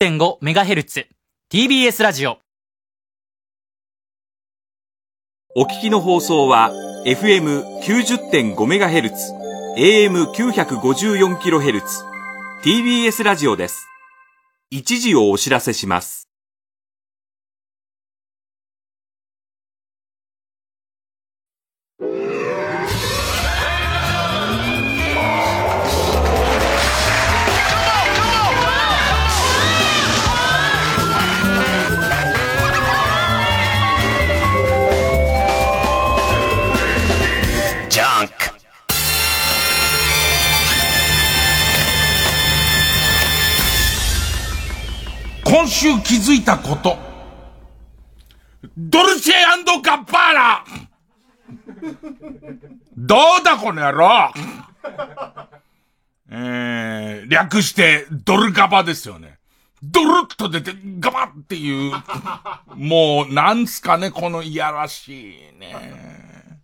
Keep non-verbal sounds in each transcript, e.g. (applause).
90.5MHz TBS ラジオ。お聞きの放送は FM90.5MHz AM954kHz TBS ラジオです。一時をお知らせします。今週気づいたこと。ドルチェガッバーナどうだこの野郎えー、略してドルガバですよね。ドルッと出てガバっていう、もうなんすかね、このいやらしいね。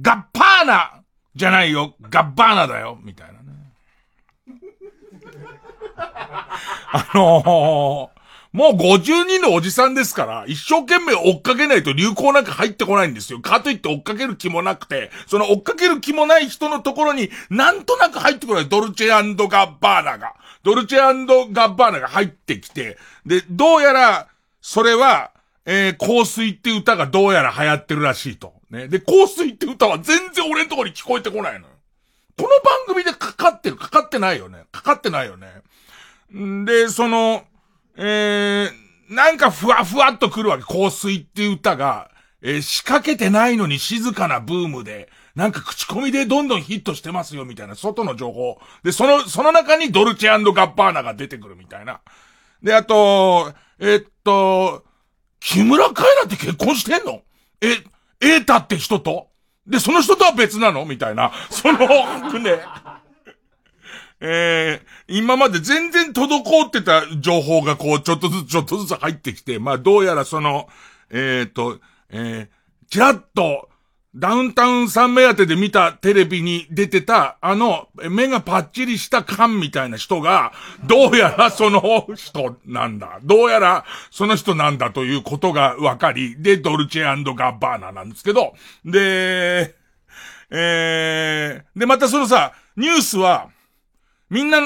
ガッパーナじゃないよ、ガッバーナだよ、みたいな。あのーもう52のおじさんですから、一生懸命追っかけないと流行なんか入ってこないんですよ。かといって追っかける気もなくて、その追っかける気もない人のところに、なんとなく入ってこないドルチェガッバーナが、ドルチェガッバーナが入ってきて、で、どうやら、それは、えー、香水って歌がどうやら流行ってるらしいと。ね。で、香水って歌は全然俺のとこに聞こえてこないのよ。この番組でかかってる、かかってないよね。かかってないよね。で、その、えー、なんかふわふわっと来るわけ。香水っていう歌が、えー仕掛けてないのに静かなブームで、なんか口コミでどんどんヒットしてますよ、みたいな、外の情報。で、その、その中にドルチェガッバーナが出てくるみたいな。で、あと、えっと、木村カエラって結婚してんの？え、エータって人と？で、その人とは別なの？みたいな。その、ね。えー、今まで全然滞ってた情報がこう、ちょっとずつちょっとずつ入ってきて、まあどうやらその、えっ、と、えー、ちらっと、ダウンタウンさん目当てで見たテレビに出てた、あの、目がパッチリした缶みたいな人が、どうやらその人なんだ。どうやらその人なんだということが分かり、で、ドルチェガッバーナなんですけど、で、えー、で、またそのさ、ニュースは、みんな、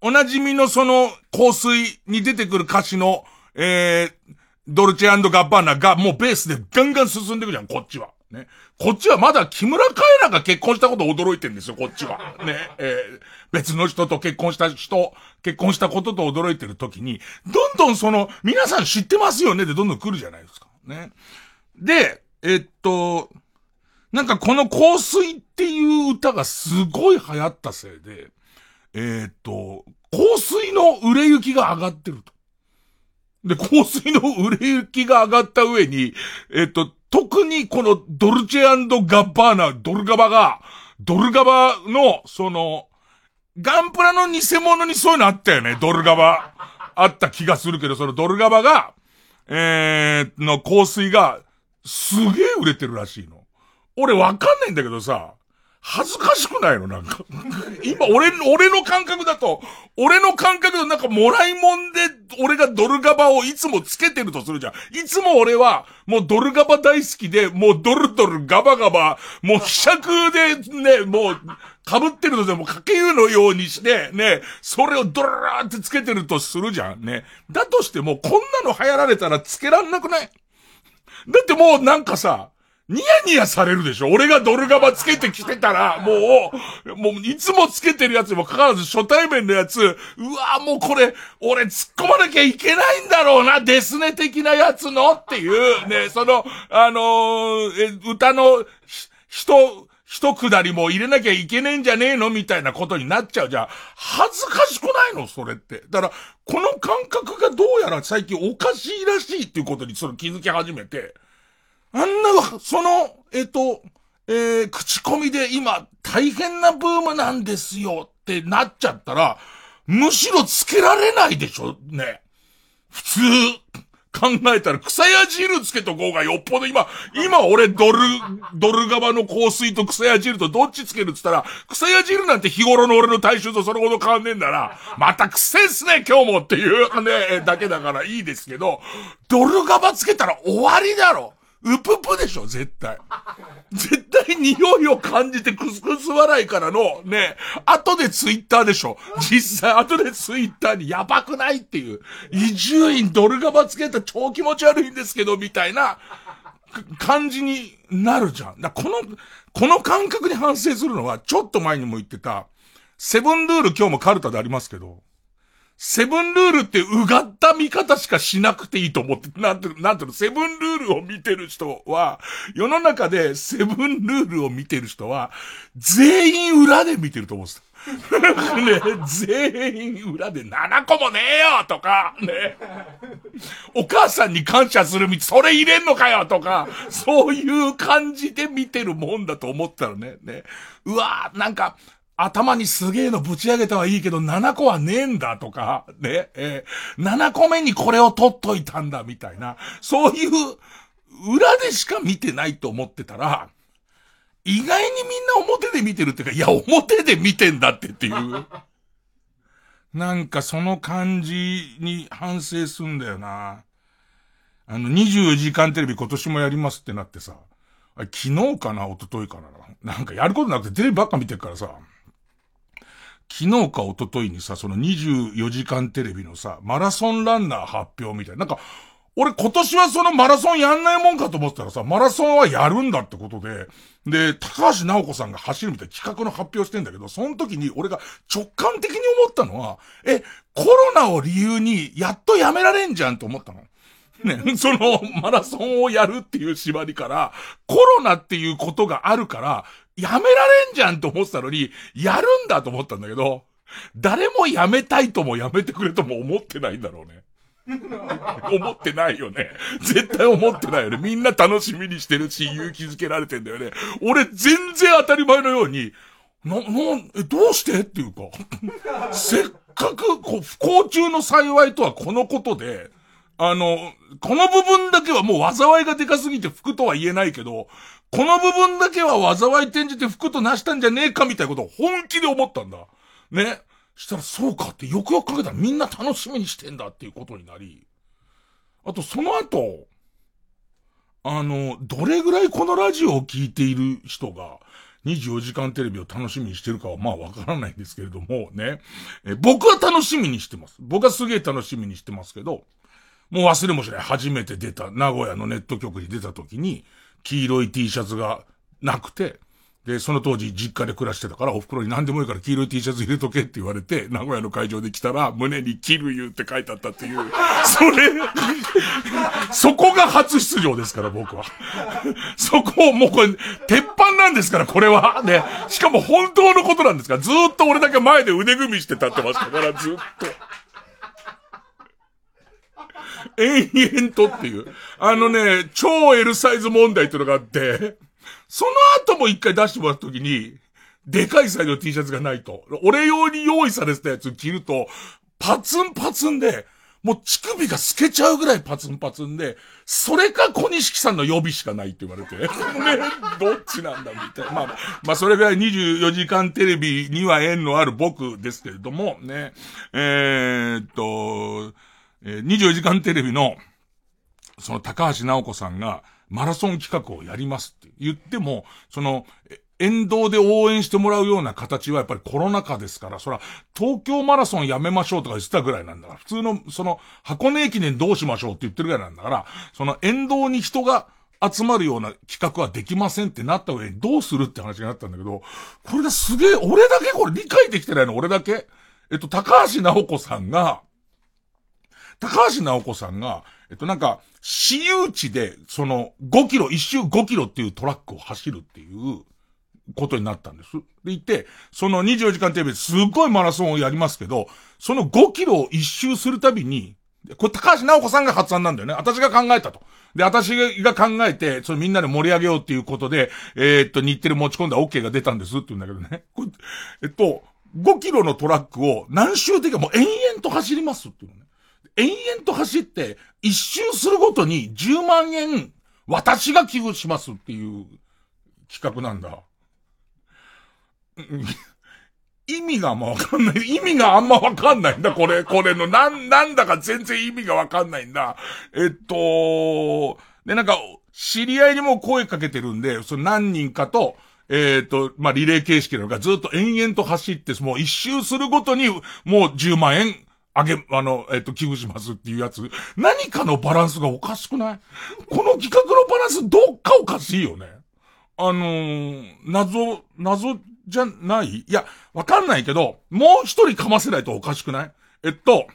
おなじみのその、香水に出てくる歌詞の、えー、ドルチェガッバーナがもうベースでガンガン進んでいくじゃん、こっちは。ね。こっちはまだ木村カエラが結婚したこと驚いてんですよ、こっちは。ね。えー別の人と結婚した人、結婚したことと驚いてる時に、どんどんその、皆さん知ってますよねでどんどん来るじゃないですか。ね。で、えっと、なんかこの香水っていう歌がすごい流行ったせいで、えーっと、香水の売れ行きが上がってると。で、香水の売れ行きが上がった上に、えっと、特にこのドルチェガッバーナ、ドルガバが、ドルガバの、その、ガンプラの偽物にそういうのあったよね、ドルガバ。あった気がするけど、そのドルガバが、えー、の香水が、すげえ売れてるらしいの。俺わかんないんだけどさ、恥ずかしくないの？なんか。今、俺、俺の感覚だと、俺の感覚でなんかもらいもんで、俺がドルガバをいつもつけてるとするじゃん。いつも俺は、もうドルガバ大好きで、もうドルドルガバガバ、もう希釈でね、もう、被ってるのでもかけ湯のようにして、ね、それをドララーってつけてるとするじゃん。ね。だとしても、こんなの流行られたらつけらんなくない？だってもうなんかさ、ニヤニヤされるでしょ。俺がドルガバつけてきてたら、もう、もういつもつけてるやつにもかかわらず初対面のやつ、うわもうこれ、俺突っ込まなきゃいけないんだろうな、デスネ的なやつのっていう、ね、その、あのーえ歌の、ひ人、一くだりも入れなきゃいけねえんじゃねえの？みたいなことになっちゃう。じゃん。恥ずかしくないの？それって。だから、この感覚がどうやら最近おかしいらしいっていうことにそれ気づき始めて、あんな、その、えっと、えー口コミで今大変なブームなんですよってなっちゃったら、むしろつけられないでしょね。普通、考えたら草屋汁つけとこうがよっぽど今、今俺ドル、ドル側の香水と草屋汁とどっちつけるっつったら、草屋汁なんて日頃の俺の体臭とそれほど変わんねえんだな。また癖っすね、今日もっていうね、だけだからいいですけど、ドル側つけたら終わりだろ。うぷぷでしょ、絶対。絶対匂いを感じてクスクス笑いからの、ね、後でツイッターでしょ。実際後でツイッターにやばくないっていう、移住院ドルガバつけた超気持ち悪いんですけど、みたいな、感じになるじゃん。だこの、この感覚に反省するのは、ちょっと前にも言ってた、セブンルール今日もカルタでありますけど、セブンルールってうがった見方しかしなくていいと思って、なんて、なんていうの、セブンルールを見てる人は、世の中でセブンルールを見てる人は、全員裏で見てると思うんです (laughs) ね、全員裏で7個もねえよとか、ね。お母さんに感謝する道、それ入れんのかよとか、そういう感じで見てるもんだと思ったらね、ね。うわなんか、頭にすげえのぶち上げたはいいけど、7個はねえんだとか、ね、えー、7個目にこれを取っといたんだみたいな、そういう、裏でしか見てないと思ってたら、意外にみんな表で見てるっていうか、いや、表で見てんだってっていう。なんかその感じに反省すんだよな。あの、24時間テレビ今年もやりますってなってさ、昨日かな一昨日かななんかやることなくてテレビばっか見てるからさ、昨日か一昨日にさ、その24時間テレビのさ、マラソンランナー発表みたいな。なんか、俺今年はそのマラソンやんないもんかと思ったらさ、マラソンはやるんだってことで、で、高橋直子さんが走るみたいな企画の発表してんだけど、その時に俺が直感的に思ったのは、え、コロナを理由にやっとやめられんじゃんと思ったの。ね、そのマラソンをやるっていう縛りから、コロナっていうことがあるから、やめられんじゃんと思ってたのに、やるんだと思ったんだけど、誰もやめたいともやめてくれとも思ってないんだろうね。思ってないよね。絶対思ってないよね。みんな楽しみにしてるし、勇気づけられてんだよね。俺全然当たり前のように、な、な、え、どうして？っていうか、せっかく、こう、不幸中の幸いとはこのことで、あの、この部分だけはもう災いがでかすぎて服とは言えないけど、この部分だけは災い転じて服となしたんじゃねえかみたいなことを本気で思ったんだ。ね。したらそうかってよくよく考えたらみんな楽しみにしてんだっていうことになり。あとその後、あの、どれぐらいこのラジオを聞いている人が、24時間テレビを楽しみにしてるかはまあわからないんですけれどもね。え僕は楽しみにしてます。僕はすげえ楽しみにしてますけど、もう忘れもしない。初めて出た、名古屋のネット局に出た時に、黄色い T シャツがなくて、で、その当時実家で暮らしてたから、お袋に何でもいいから黄色い T シャツ入れとけって言われて、名古屋の会場で来たら、胸にキルユって書いてあったっていう、それ、そこが初出場ですから、僕は。そこをもうこれ、鉄板なんですから、これは。ね。しかも本当のことなんですから、ずっと俺だけ前で腕組みして立ってましたから、ずっと。延々とっていう。あのね、超 L サイズ問題っていうのがあって、その後も一回出してもらった時に、でかいサイズの T シャツがないと。俺用に用意されてたやつ着ると、パツンパツンで、もう乳首が透けちゃうぐらいパツンパツンで、それか小西さんの予備しかないって言われて、(laughs) ね、どっちなんだみたいな。まあ、まあそれぐらい24時間テレビには縁のある僕ですけれども、ね、えー、っと、えー、24時間テレビの、その高橋直子さんが、マラソン企画をやりますって言っても、その、沿道で応援してもらうような形はやっぱりコロナ禍ですから、そら、東京マラソンやめましょうとか言ってたぐらいなんだから、普通の、その、箱根駅伝どうしましょうって言ってるぐらいなんだから、その沿道に人が集まるような企画はできませんってなった上にどうするって話になったんだけど、これですげえ、俺だけこれ理解できてないの俺だけ。えっと、高橋直子さんが、高橋直子さんが、えっとなんか、私有地で、その、5キロ、一周5キロっていうトラックを走るっていうことになったんです。でいて、その24時間テレビですっごいマラソンをやりますけど、その5キロを一周するたびに、これ高橋直子さんが発案なんだよね。私が考えたと。で、私が考えて、それみんなで盛り上げようっていうことで、えー、っと、日テレ持ち込んだ OK が出たんですって言うんだけどね。えっと、5キロのトラックを何周でかもう延々と走りますっていうのね。延々と走って、一周するごとに10万円、私が寄付しますっていう企画なんだ。(laughs) 意味があんまわかんない。意味があんまわかんないんだ、これ、これの。なん、なんだか全然意味がわかんないんだ。えっと、で、なんか、知り合いにも声かけてるんで、その何人かと、えっ、と、まあ、リレー形式なのか、ずっと延々と走って、もう一周するごとに、もう10万円、あげ、あの、えっ、と、寄付しますっていうやつ。何かのバランスがおかしくない？この企画のバランスどっかおかしいよね。あのー、謎、謎じゃない？いや、わかんないけど、もう一人かませないとおかしくない？えっと、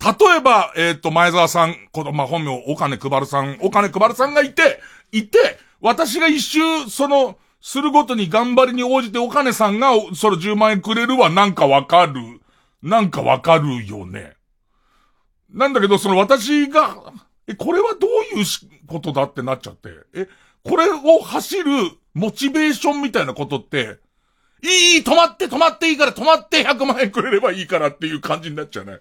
例えば、えっ、と、前澤さん、この、まあ、本名、お金配るさん、お金配るさんがいて、いて、私が一周、その、するごとに頑張りに応じてお金さんが、その10万円くれるはなんかわかる？なんかわかるよね。なんだけど、その私が、え、これはどういうことだってなっちゃって。え、これを走るモチベーションみたいなことって、いい、止まって、止まっていいから、止まって100万円くれればいいからっていう感じになっちゃうね。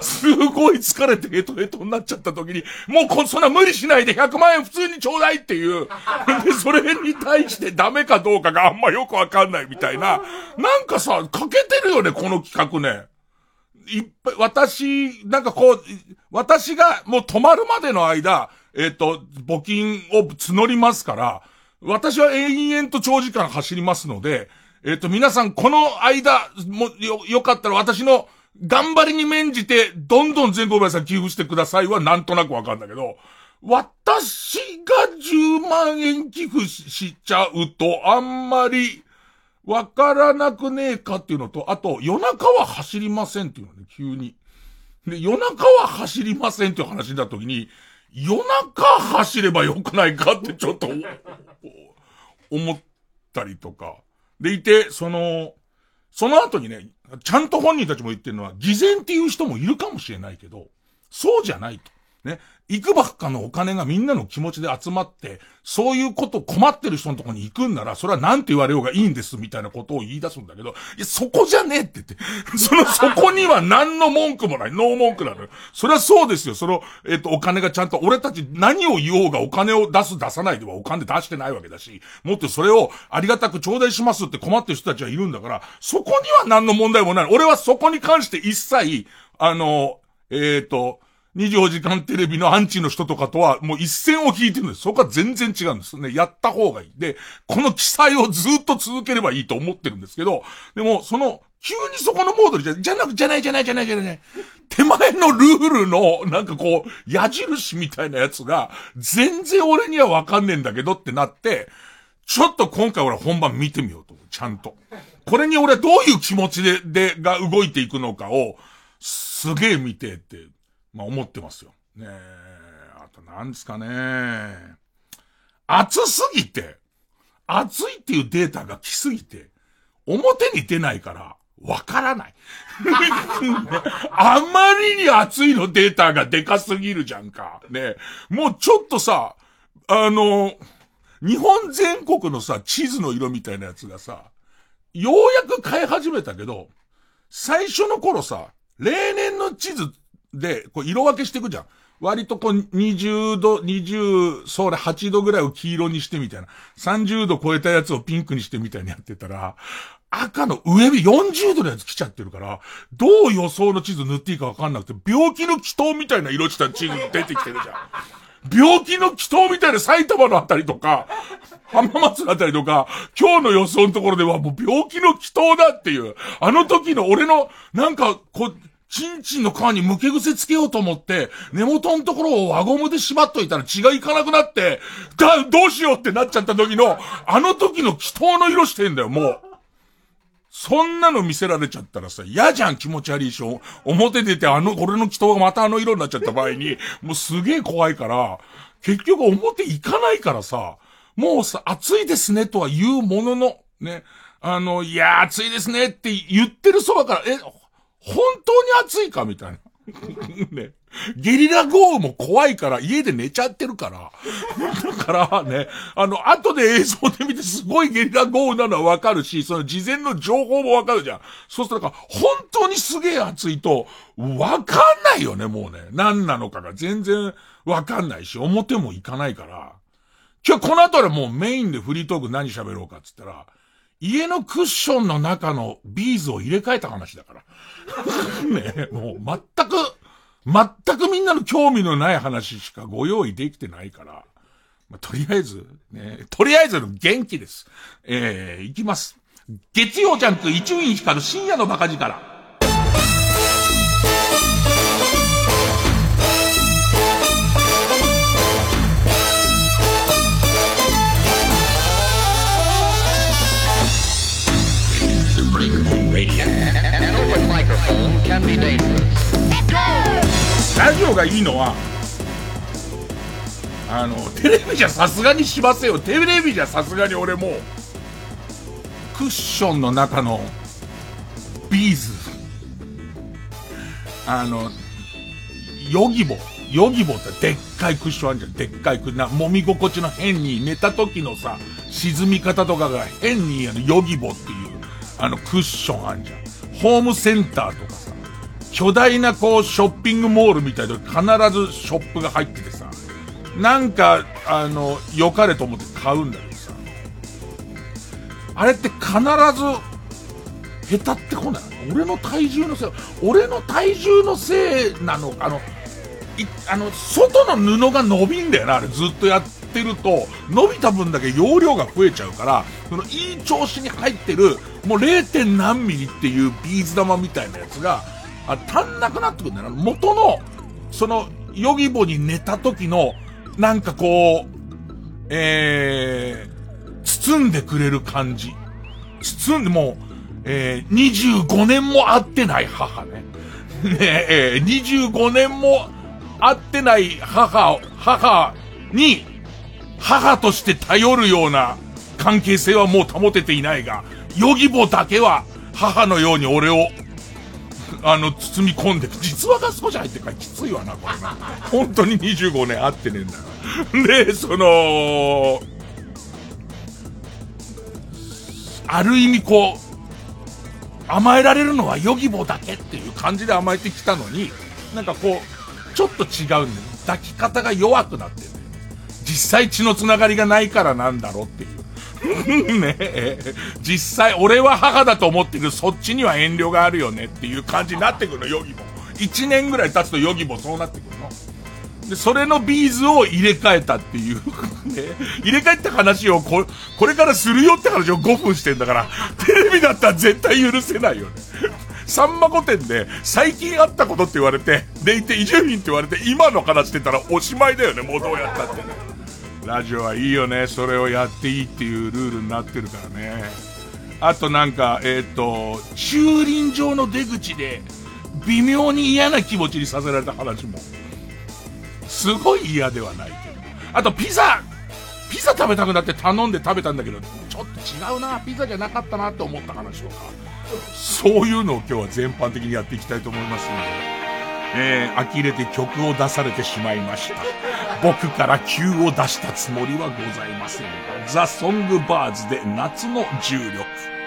すごい疲れてヘトヘトになっちゃった時に、もうこ、そんな無理しないで100万円普通にちょうだいっていう。で、それに対してダメかどうかがあんまよくわかんないみたいな。なんかさ、欠けてるよね、この企画ね。いっぱい、私、なんかこう、私がもう止まるまでの間、えっ、ー、と、募金を募りますから、私は延々と長時間走りますので、えっ、と、皆さん、この間、も、よ、よかったら私の頑張りに免じて、どんどん全国皆さん寄付してくださいはなんとなくわかるんだけど、私が10万円寄付しちゃうと、あんまり、わからなくねえかっていうのと、あと、夜中は走りませんっていうのね、急に。で、夜中は走りませんっていう話になった時に、夜中走ればよくないかってちょっと、思ったりとか。でいて、その、その後にね、ちゃんと本人たちも言ってるのは、偽善っていう人もいるかもしれないけど、そうじゃないと。ね。いくばっかのお金がみんなの気持ちで集まって、そういうこと困ってる人のとこに行くんなら、それは何て言われようがいいんです、みたいなことを言い出すんだけど、いや、そこじゃねえって言って。(laughs) その、そこには何の文句もない。ノー文句なのよ。それはそうですよ。その、えっ、と、お金がちゃんと、俺たち何を言おうがお金を出す出さないではお金出してないわけだし、もっとそれをありがたく頂戴しますって困ってる人たちはいるんだから、そこには何の問題もない。俺はそこに関して一切、あの、えっ、ー、と、24時間テレビのアンチの人とかとはもう一線を引いてるんです。そこは全然違うんですね。やった方がいい。で、この記載をずっと続ければいいと思ってるんですけど、でも、その、急にそこのモードじゃ、じゃなく、じゃないじゃないじゃないじゃない。手前のルールの、なんかこう、矢印みたいなやつが、全然俺にはわかんねえんだけどってなって、ちょっと今回俺本番見てみようと。ちゃんと。これに俺はどういう気持ちで、で、が動いていくのかを、すげえ見てって。まあ思ってますよ。ねえ、あと何ですかね。暑すぎて、暑いっていうデータが来すぎて、表に出ないから、わからない。(laughs) あまりに暑いのデータがでかすぎるじゃんか。ねもうちょっとさ、あの、日本全国のさ、地図の色みたいなやつがさ、ようやく変え始めたけど、最初の頃さ、例年の地図で、こう色分けしていくじゃん。割とこう20度、20、それ8度ぐらいを黄色にしてみたいな。30度超えたやつをピンクにしてみたいにやってたら、赤の上日40度のやつ来ちゃってるから、どう予想の地図塗っていいかわかんなくて、病気の祈祷みたいな色した地図出てきてるじゃん。病気の祈祷みたいな埼玉のあたりとか、浜松のあたりとか、今日の予想のところではもう病気の祈祷だっていう、あの時の俺の、なんか、こう、チンチンの皮に向け癖つけようと思って、根元のところを輪ゴムで縛っといたら血がいかなくなって、だ、どうしようってなっちゃった時の、あの時の祈祷の色してんだよ、もう。そんなの見せられちゃったらさ、嫌じゃん、気持ち悪いでしょ。表出てあの、俺の祈祷がまたあの色になっちゃった場合に、もうすげえ怖いから、結局表行かないからさ、もうさ、暑いですねとは言うものの、ね。あの、いや、暑いですねって言ってるそばから、え、本当に暑いかみたいな。(laughs) ね。ゲリラ豪雨も怖いから家で寝ちゃってるから。(laughs) だからね、あの、後で映像で見てすごいゲリラ豪雨なのはわかるし、その事前の情報もわかるじゃん。そうするとなんか、本当にすげえ暑いと、わかんないよね、もうね。何なのかが全然わかんないし、表も行かないから。今日この後はもうメインでフリートーク何喋ろうかっつったら、家のクッションの中のビーズを入れ替えた話だから。(laughs) ねもう全く、全くみんなの興味のない話しかご用意できてないから。まあ、とりあえず、ね、とりあえずの元気です。えー、いきます。月曜ジャンク一員光る深夜のバカ力。ラジオがいいのは、あの、テレビじゃさすがにしますよ。テレビじゃさすがに俺も、クッションの中の、ビーズ。あの、ヨギボ。ヨギボってでっかいクッションあるじゃん。でっかいクッション。揉み心地の変に寝た時のさ、沈み方とかが変にあの、ヨギボっていう、あのクッションあるじゃん。ホームセンターとかさ、巨大なこうショッピングモールみたいな必ずショップが入っててさ、なんか、あの、良かれと思って買うんだけどさ、あれって必ず、下手ってこない？俺の体重のせい、俺の体重のせいなの？あの、い、あの、外の布が伸びんだよな、あれ。ずっとやってると、伸びた分だけ容量が増えちゃうから、その、いい調子に入ってる、もう 0. 何ミリっていうビーズ玉みたいなやつが、あ足んなくなってくるんだよな。元の、その、ヨギボに寝た時の、なんかこう、えー、包んでくれる感じ。包んで、もう、えー、25年も会ってない母ね。(laughs) ねえ、25年も会ってない母、母に、母として頼るような関係性はもう保てていないが、ヨギボだけは母のように俺を、あの、包み込んで、実話が少し入ってるからきついわな、これな。本当に25年会ってねえんだよ。で、その、ある意味こう、甘えられるのはヨギボだけっていう感じで甘えてきたのに、なんかこう、ちょっと違うんだよ。抱き方が弱くなってる、実際血のつながりがないからなんだろうっていう。(laughs) ね、実際俺は母だと思ってるそっちには遠慮があるよねっていう感じになってくるの、ヨギボ。一年ぐらい経つとヨギボそうなってくるの。で、それのビーズを入れ替えたっていう (laughs) ね。入れ替えた話をこ、これからするよって話を5分してんだから、テレビだったら絶対許せないよね。さんま御殿で、最近あったことって言われて、でいて伊集院って言われて、今の話してたらおしまいだよね、もうどうやったってね。ラジオはいいよね。それをやっていいっていうルールになってるからね。あとなんか、えっ、ー、と、駐輪場の出口で、微妙に嫌な気持ちにさせられた話も、すごい嫌ではないけど。あと、ピザピザ食べたくなって頼んで食べたんだけど、ちょっと違うな、ピザじゃなかったなって思った話とか、そういうのを今日は全般的にやっていきたいと思いますので、えー、呆れて曲を出されてしまいました。僕から急を出したつもりはございません。ザ・ソングバーズで夏の重力。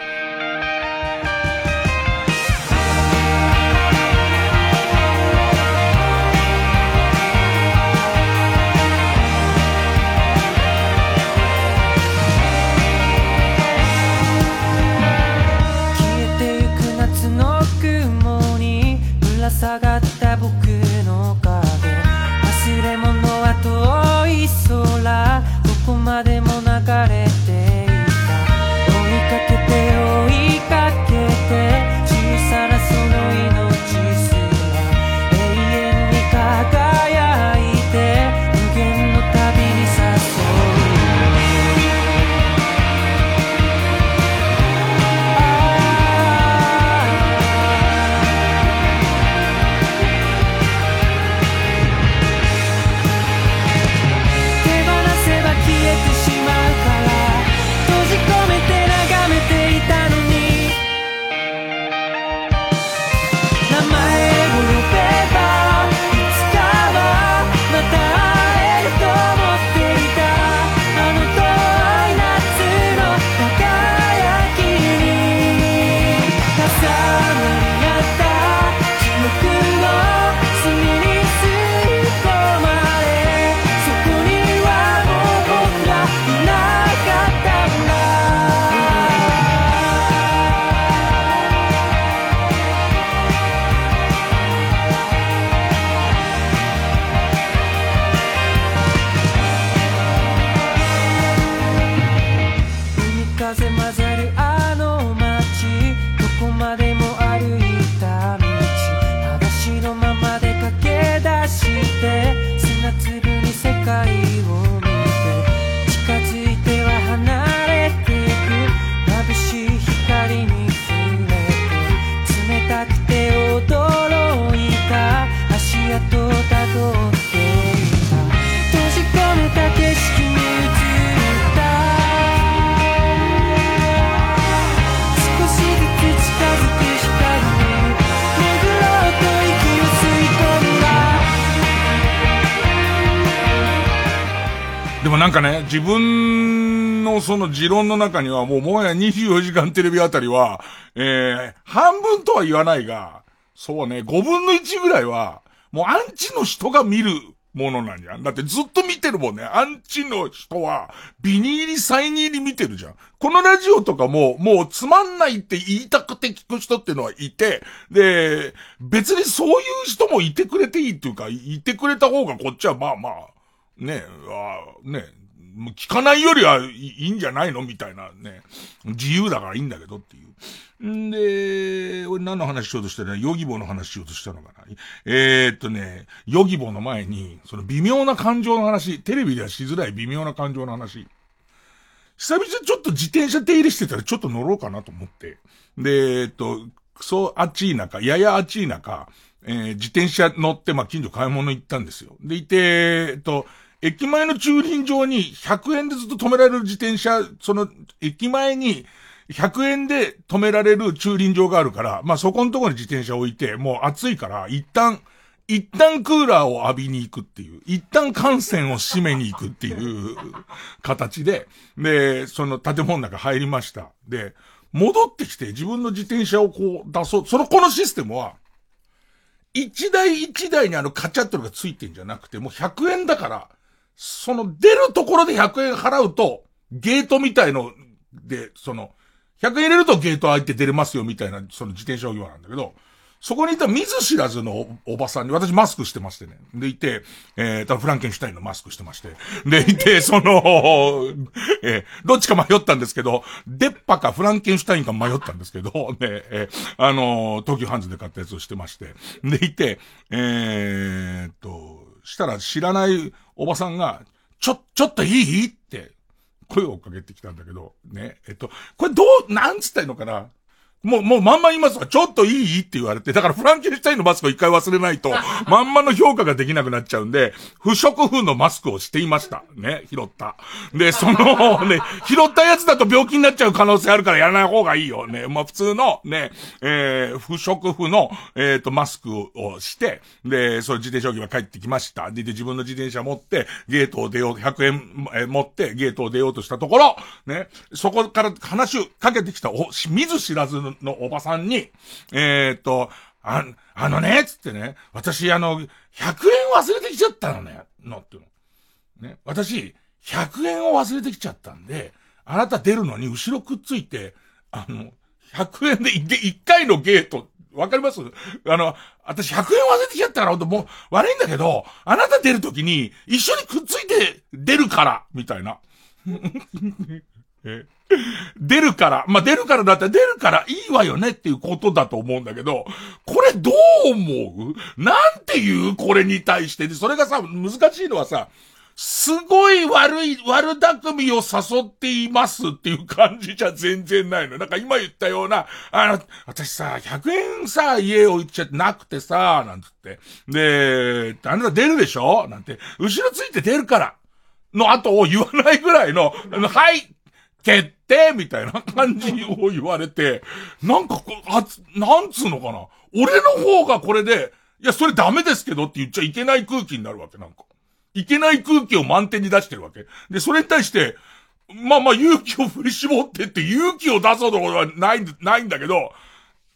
自分のその持論の中にはもうもはや24時間テレビあたりは、えー、半分とは言わないが、そうね、5分の1ぐらいは、もうアンチの人が見るものなんじゃん。だってずっと見てるもんね。アンチの人は、ビニーリ、サイニーリ見てるじゃん。このラジオとかも、もうつまんないって言いたくて聞く人っていうのはいて、で、別にそういう人もいてくれていいっていうか、いてくれた方がこっちはまあまあ、ね、あねえ、聞かないよりはいいんじゃないのみたいなね。自由だからいいんだけどっていう。んで、俺何の話しようとしてるヨギボーの話しようとしたのかな？えー、っとね、ヨギボーの前に、その微妙な感情の話、テレビではしづらい微妙な感情の話。久々ちょっと自転車手入れしてたらちょっと乗ろうかなと思って。で、えっと、クソ暑い中、やや暑い中、えー、自転車乗って、まあ、近所買い物行ったんですよ。で、いて、えっと、駅前の駐輪場に100円でずっと止められる自転車、その、駅前に100円で止められる駐輪場があるから、まあ、そこのところに自転車置いて、もう暑いから、一旦、一旦クーラーを浴びに行くっていう、一旦感染を締めに行くっていう (laughs) 形で、で、その建物の中入りました。で、戻ってきて自分の自転車をこう出そう。その、このシステムは、一台一台にあのカチャットがついてんじゃなくて、もう100円だから、その出るところで100円払うと、ゲートみたいので、その、100円入れるとゲート開いて出れますよみたいな、その自転車置き場なんだけど、そこにいた見ず知らずのおばさんに、私マスクしてましてね。でいて、えー、たフランケンシュタインのマスクしてまして。でいて、その、(laughs) えー、どっちか迷ったんですけど、デッパかフランケンシュタインか迷ったんですけど、(laughs) ね、えー、あのー、東急ハンズで買ったやつをしてまして。でいて、えー、っと、したら知らないおばさんが、ちょ、ちょっといい？って、声をかけてきたんだけど、ね、えっと、これどう、なんつったらいいのかな？もう、もうまんま言いますわ。ちょっといい？って言われて。だからフランケンシュタインのマスクを一回忘れないと、(laughs) まんまの評価ができなくなっちゃうんで、不織布のマスクをしていました。ね、拾った。で、その、ね、拾ったやつだと病気になっちゃう可能性あるからやらない方がいいよ。ね、まあ普通の、ね、えー、不織布の、えっ、ー、と、マスクをして、で、その自転車置き場帰ってきました。で、で、自分の自転車持って、ゲートを出よう、100円、えー、持って、ゲートを出ようとしたところ、ね、そこから話をかけてきたお、見ず知らずののおばさんに、えー、っと、あ、あのね、つってね、私あの、100円忘れてきちゃったのね、のっての。ね、私、100円を忘れてきちゃったんで、あなた出るのに後ろくっついて、あの、100円で、で、1回のゲート、わかります？あの、私100円忘れてきちゃったから、もう悪いんだけど、あなた出るときに一緒にくっついて出るから、みたいな。え出るから、まあ、出るからだったら出るからいいわよねっていうことだと思うんだけど、これどう思う？なんていうこれに対して？で、それがさ、難しいのはさ、すごい悪い、悪巧みを誘っていますっていう感じじゃ全然ないの。なんか今言ったような、あの、私さ、100円さ、家置いちゃってなくてさ、なんつって。で、あなた出るでしょ？なんて、後ろついて出るから。の後を言わないぐらいの、あの、はい、決定みたいな感じを言われて、なんかこ、あ、なんつうのかな。俺の方がこれで、いや、それダメですけどって言っちゃいけない空気になるわけ、なんか。いけない空気を満点に出してるわけ。で、それに対して、まあまあ勇気を振り絞ってって勇気を出そうとはない、ないんだけど、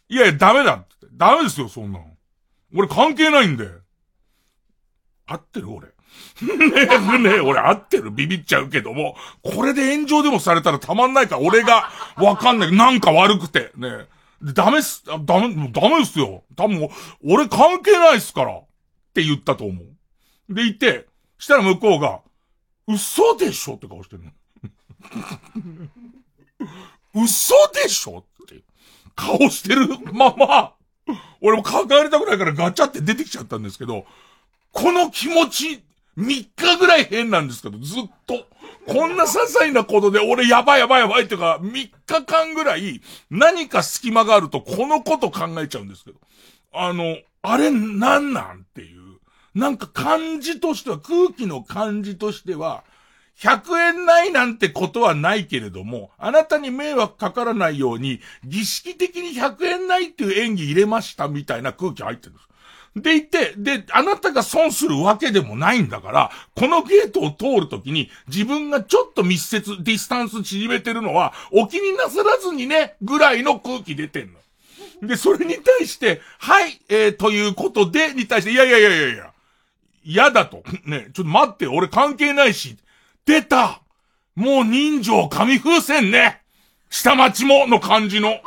いやいや、ダメだって。ダメですよ、そんなの。俺関係ないんで。合ってる俺。ねえね俺合ってるビビっちゃうけども、これで炎上でもされたらたまんないから、俺がわかんない。なんか悪くて、ねえ。ダメっす、ダメ、ダメっすよ。多分、俺関係ないっすから。って言ったと思う。で、言って、したら向こうが、嘘でしょって顔してるの。(laughs) 嘘でしょって顔してるまま、俺も関わりたくないからガチャって出てきちゃったんですけど、この気持ち3日ぐらい変なんですけど、ずっと。こんな些細なことで俺やばいやばいやばいっていうか、3日間ぐらい何か隙間があるとこのこと考えちゃうんですけど。あの、あれなんなんっていう。なんか感じとしては、空気の感じとしては、100円ないなんてことはないけれども、あなたに迷惑かからないように、儀式的に100円ないっていう演技入れましたみたいな空気入ってるんです。でいて、で、あなたが損するわけでもないんだから、このゲートを通るときに、自分がちょっと密接、ディスタンス縮めてるのは、お気になさらずにね、ぐらいの空気出てんの。で、それに対して、はい、えー、ということで、に対して、いやいやいやいやいや、嫌だと。ね、ちょっと待って、俺関係ないし。出たもう人情紙風船ね下町もの感じの。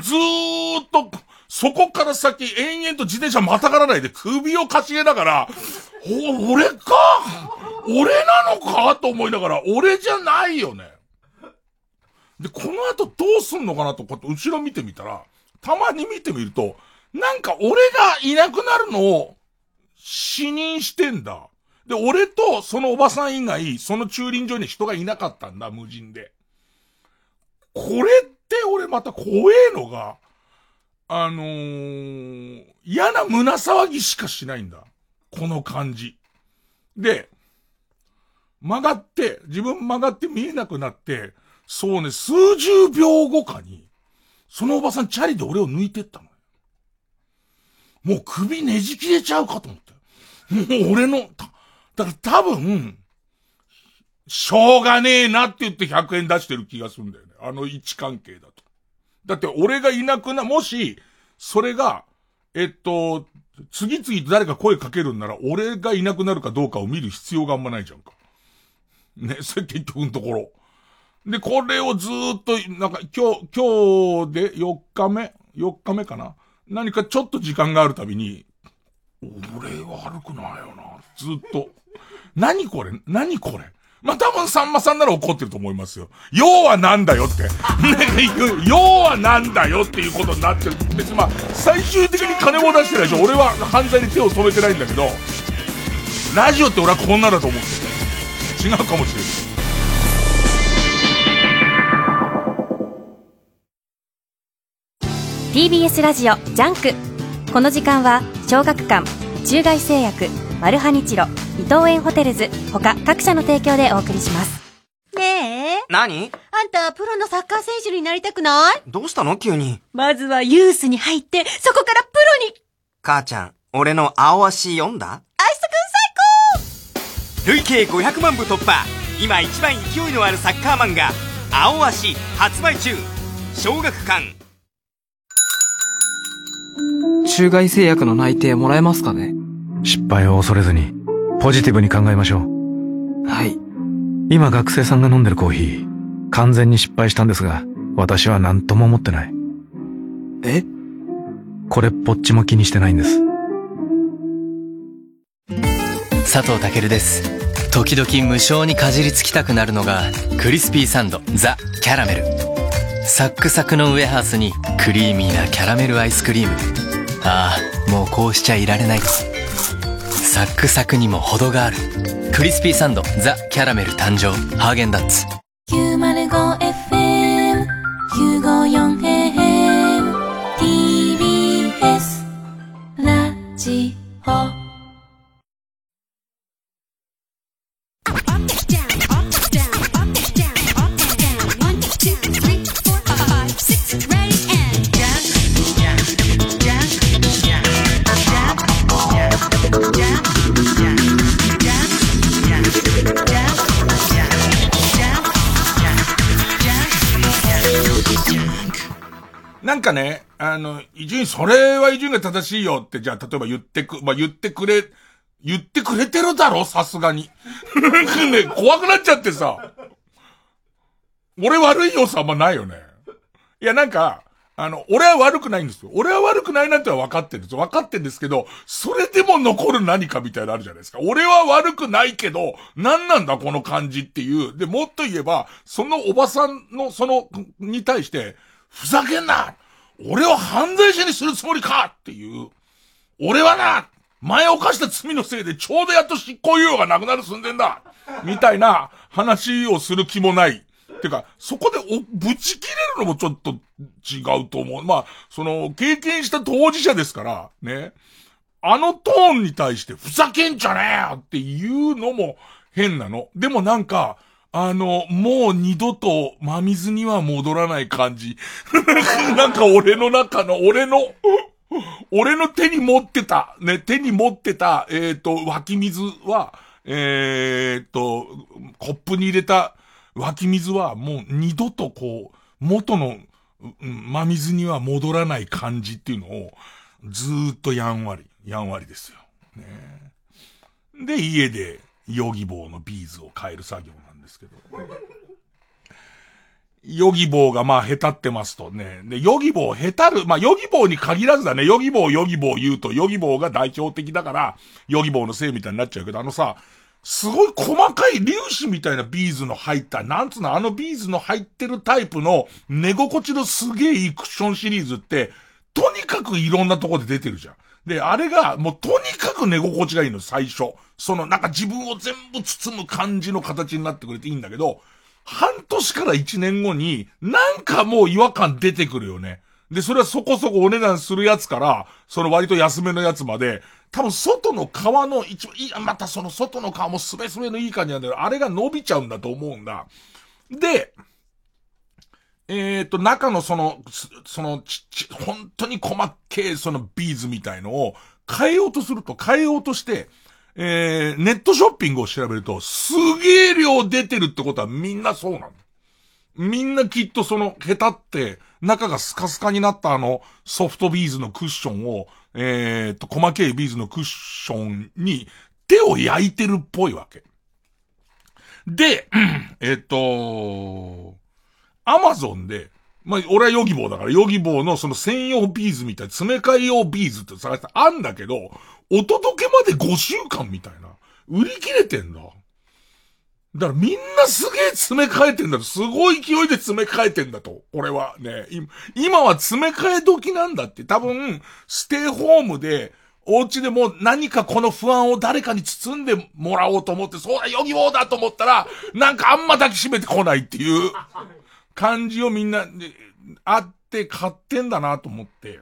ずーっと、そこから先、延々と自転車またがらないで首をかしげながら、お、俺か？俺なのか？と思いながら、俺じゃないよね。で、この後どうすんのかなと、こうやって後ろ見てみたら、たまに見てみると、なんか俺がいなくなるのを、死認してんだ。で、俺とそのおばさん以外、その駐輪場に人がいなかったんだ、無人で。これって俺また怖えのが、あのー、嫌な胸騒ぎしかしないんだ。この感じ。で、曲がって、自分曲がって見えなくなって、そうね、数十秒後かに、そのおばさんチャリで俺を抜いてったの。もう首ねじ切れちゃうかと思った。もう俺の、た、だから多分、しょうがねえなって言って100円出してる気がするんだよね。あの位置関係だと。だって俺がいなくな、もし、それが、えっと、次々と誰か声かけるんなら、俺がいなくなるかどうかを見る必要があんまないじゃんか。ね、それ結局のところ。で、これをずっと、なんか今日、今日で4日目 ?4 日目かな何かちょっと時間があるたびに、俺悪くないよな。ずっと。何これ？何これ？まあ、多分さんまさんなら怒ってると思いますよ。要はなんだよって。ね、(laughs) 要はなんだよっていうことになってる。別にまあ、最終的に金を出してないでしょ。俺は犯罪に手を染めてないんだけど、ラジオって俺はこんなだと思ってる。違うかもしれない。TBS ラジオジャンクこの時間は小学館中外製薬マルハニチロ伊藤園ホテルズ他各社の提供でお送りします。ねえ、何？あんたプロのサッカー選手になりたくない？どうしたの？急に。まずはユースに入って、そこからプロに。母ちゃん、俺の青足読んだ？アイスくん最高！累計500万部突破。今一番勢いのあるサッカー漫画「青足」発売中。小学館。中外製薬の内定もらえますかね？失敗を恐れずに、ポジティブに考えましょう。はい。今学生さんが飲んでるコーヒー、完全に失敗したんですが、私は何とも思ってない。え？これっぽっちも気にしてないんです。佐藤健です時々無性にかじりつきたくなるのがクリスピーサンドザ・キャラメルサックサクのウエハースにクリーミーなキャラメルアイスクリームああもうこうしちゃいられないサックサクにも程がある。クリスピーサンドザ・キャラメル誕生。ハーゲンダッツ。なんかね、あの、伊集院、それは伊集院が正しいよって、じゃあ、例えば言ってく、まあ、言ってくれ、言ってくれてるだろさすがに。(laughs) ね、怖くなっちゃってさ。俺悪い要素あんまないよね。いや、なんか、あの、俺は悪くないんですよ。俺は悪くないなんては分かってるんですよ。分かってるんですけど、それでも残る何かみたいなのあるじゃないですか。俺は悪くないけど、何なんだこの感じっていう。で、もっと言えば、そのおばさんの、その、に対して、ふざけんな俺を犯罪者にするつもりかっていう。俺はな前犯した罪のせいでちょうどやっと執行猶予がなくなる寸前だみたいな話をする気もない。てか、そこでお、ぶち切れるのもちょっと違うと思う。まあ、その、経験した当事者ですから、ね。あのトーンに対して、ふざけんじゃねえよっていうのも変なの。でもなんか、あの、もう二度と真水には戻らない感じ。(laughs) なんか俺の中の、俺の、俺の手に持ってた、ね、手に持ってた、えっ、と、湧き水は、えっ、と、コップに入れた湧き水はもう二度とこう、元の、真水には戻らない感じっていうのを、ずーっとやんわり、やんわりですよ。ね、で、家で、ヨギボーのビーズを変える作業ですけど。(laughs) ヨギボーがまあへたってますとね。で、ヨギボーへたる、まあヨギボーに限らずだね。ヨギボーヨギボー言うと、ヨギボーが代表的だから、ヨギボーのせいみたいになっちゃうけど、あのさ、すごい細かい粒子みたいなビーズの入った、なんつうの、あのビーズの入ってるタイプの寝心地のすげえいいクッションシリーズって、とにかくいろんなとこで出てるじゃん。で、あれが、もうとにかく寝心地がいいの、最初。その、なんか自分を全部包む感じの形になってくれていいんだけど、半年から一年後に、なんかもう違和感出てくるよね。で、それはそこそこお値段するやつから、その割と安めのやつまで、多分外の皮の一番、いや、またその外の皮もすべすべのいい感じなんだけど、あれが伸びちゃうんだと思うんだ。で、えっ、と、中のその、その、ち、ち、本当に細けいそのビーズみたいのを変えようとすると、変えようとして、えー、ネットショッピングを調べると、すげえ量出てるってことはみんなそうなの。みんなきっとその、へたって、中がスカスカになったあの、ソフトビーズのクッションを、えー、と、細けいビーズのクッションに、手を焼いてるっぽいわけ。で、(clears throat) えっ、と、アマゾンで、まあ、俺はヨギボーだから、ヨギボーのその専用ビーズみたいな、詰め替え用ビーズって探してあんだけど、お届けまで5週間みたいな。売り切れてんだ。だからみんなすげえ詰め替えてんだと。すごい勢いで詰め替えてんだと。俺はね。今は詰め替え時なんだって。多分、ステイホームで、お家でも何かこの不安を誰かに包んでもらおうと思って、そうだ、ヨギボーだと思ったら、なんかあんま抱きしめてこないっていう感じをみんな、あって買ってんだなと思って。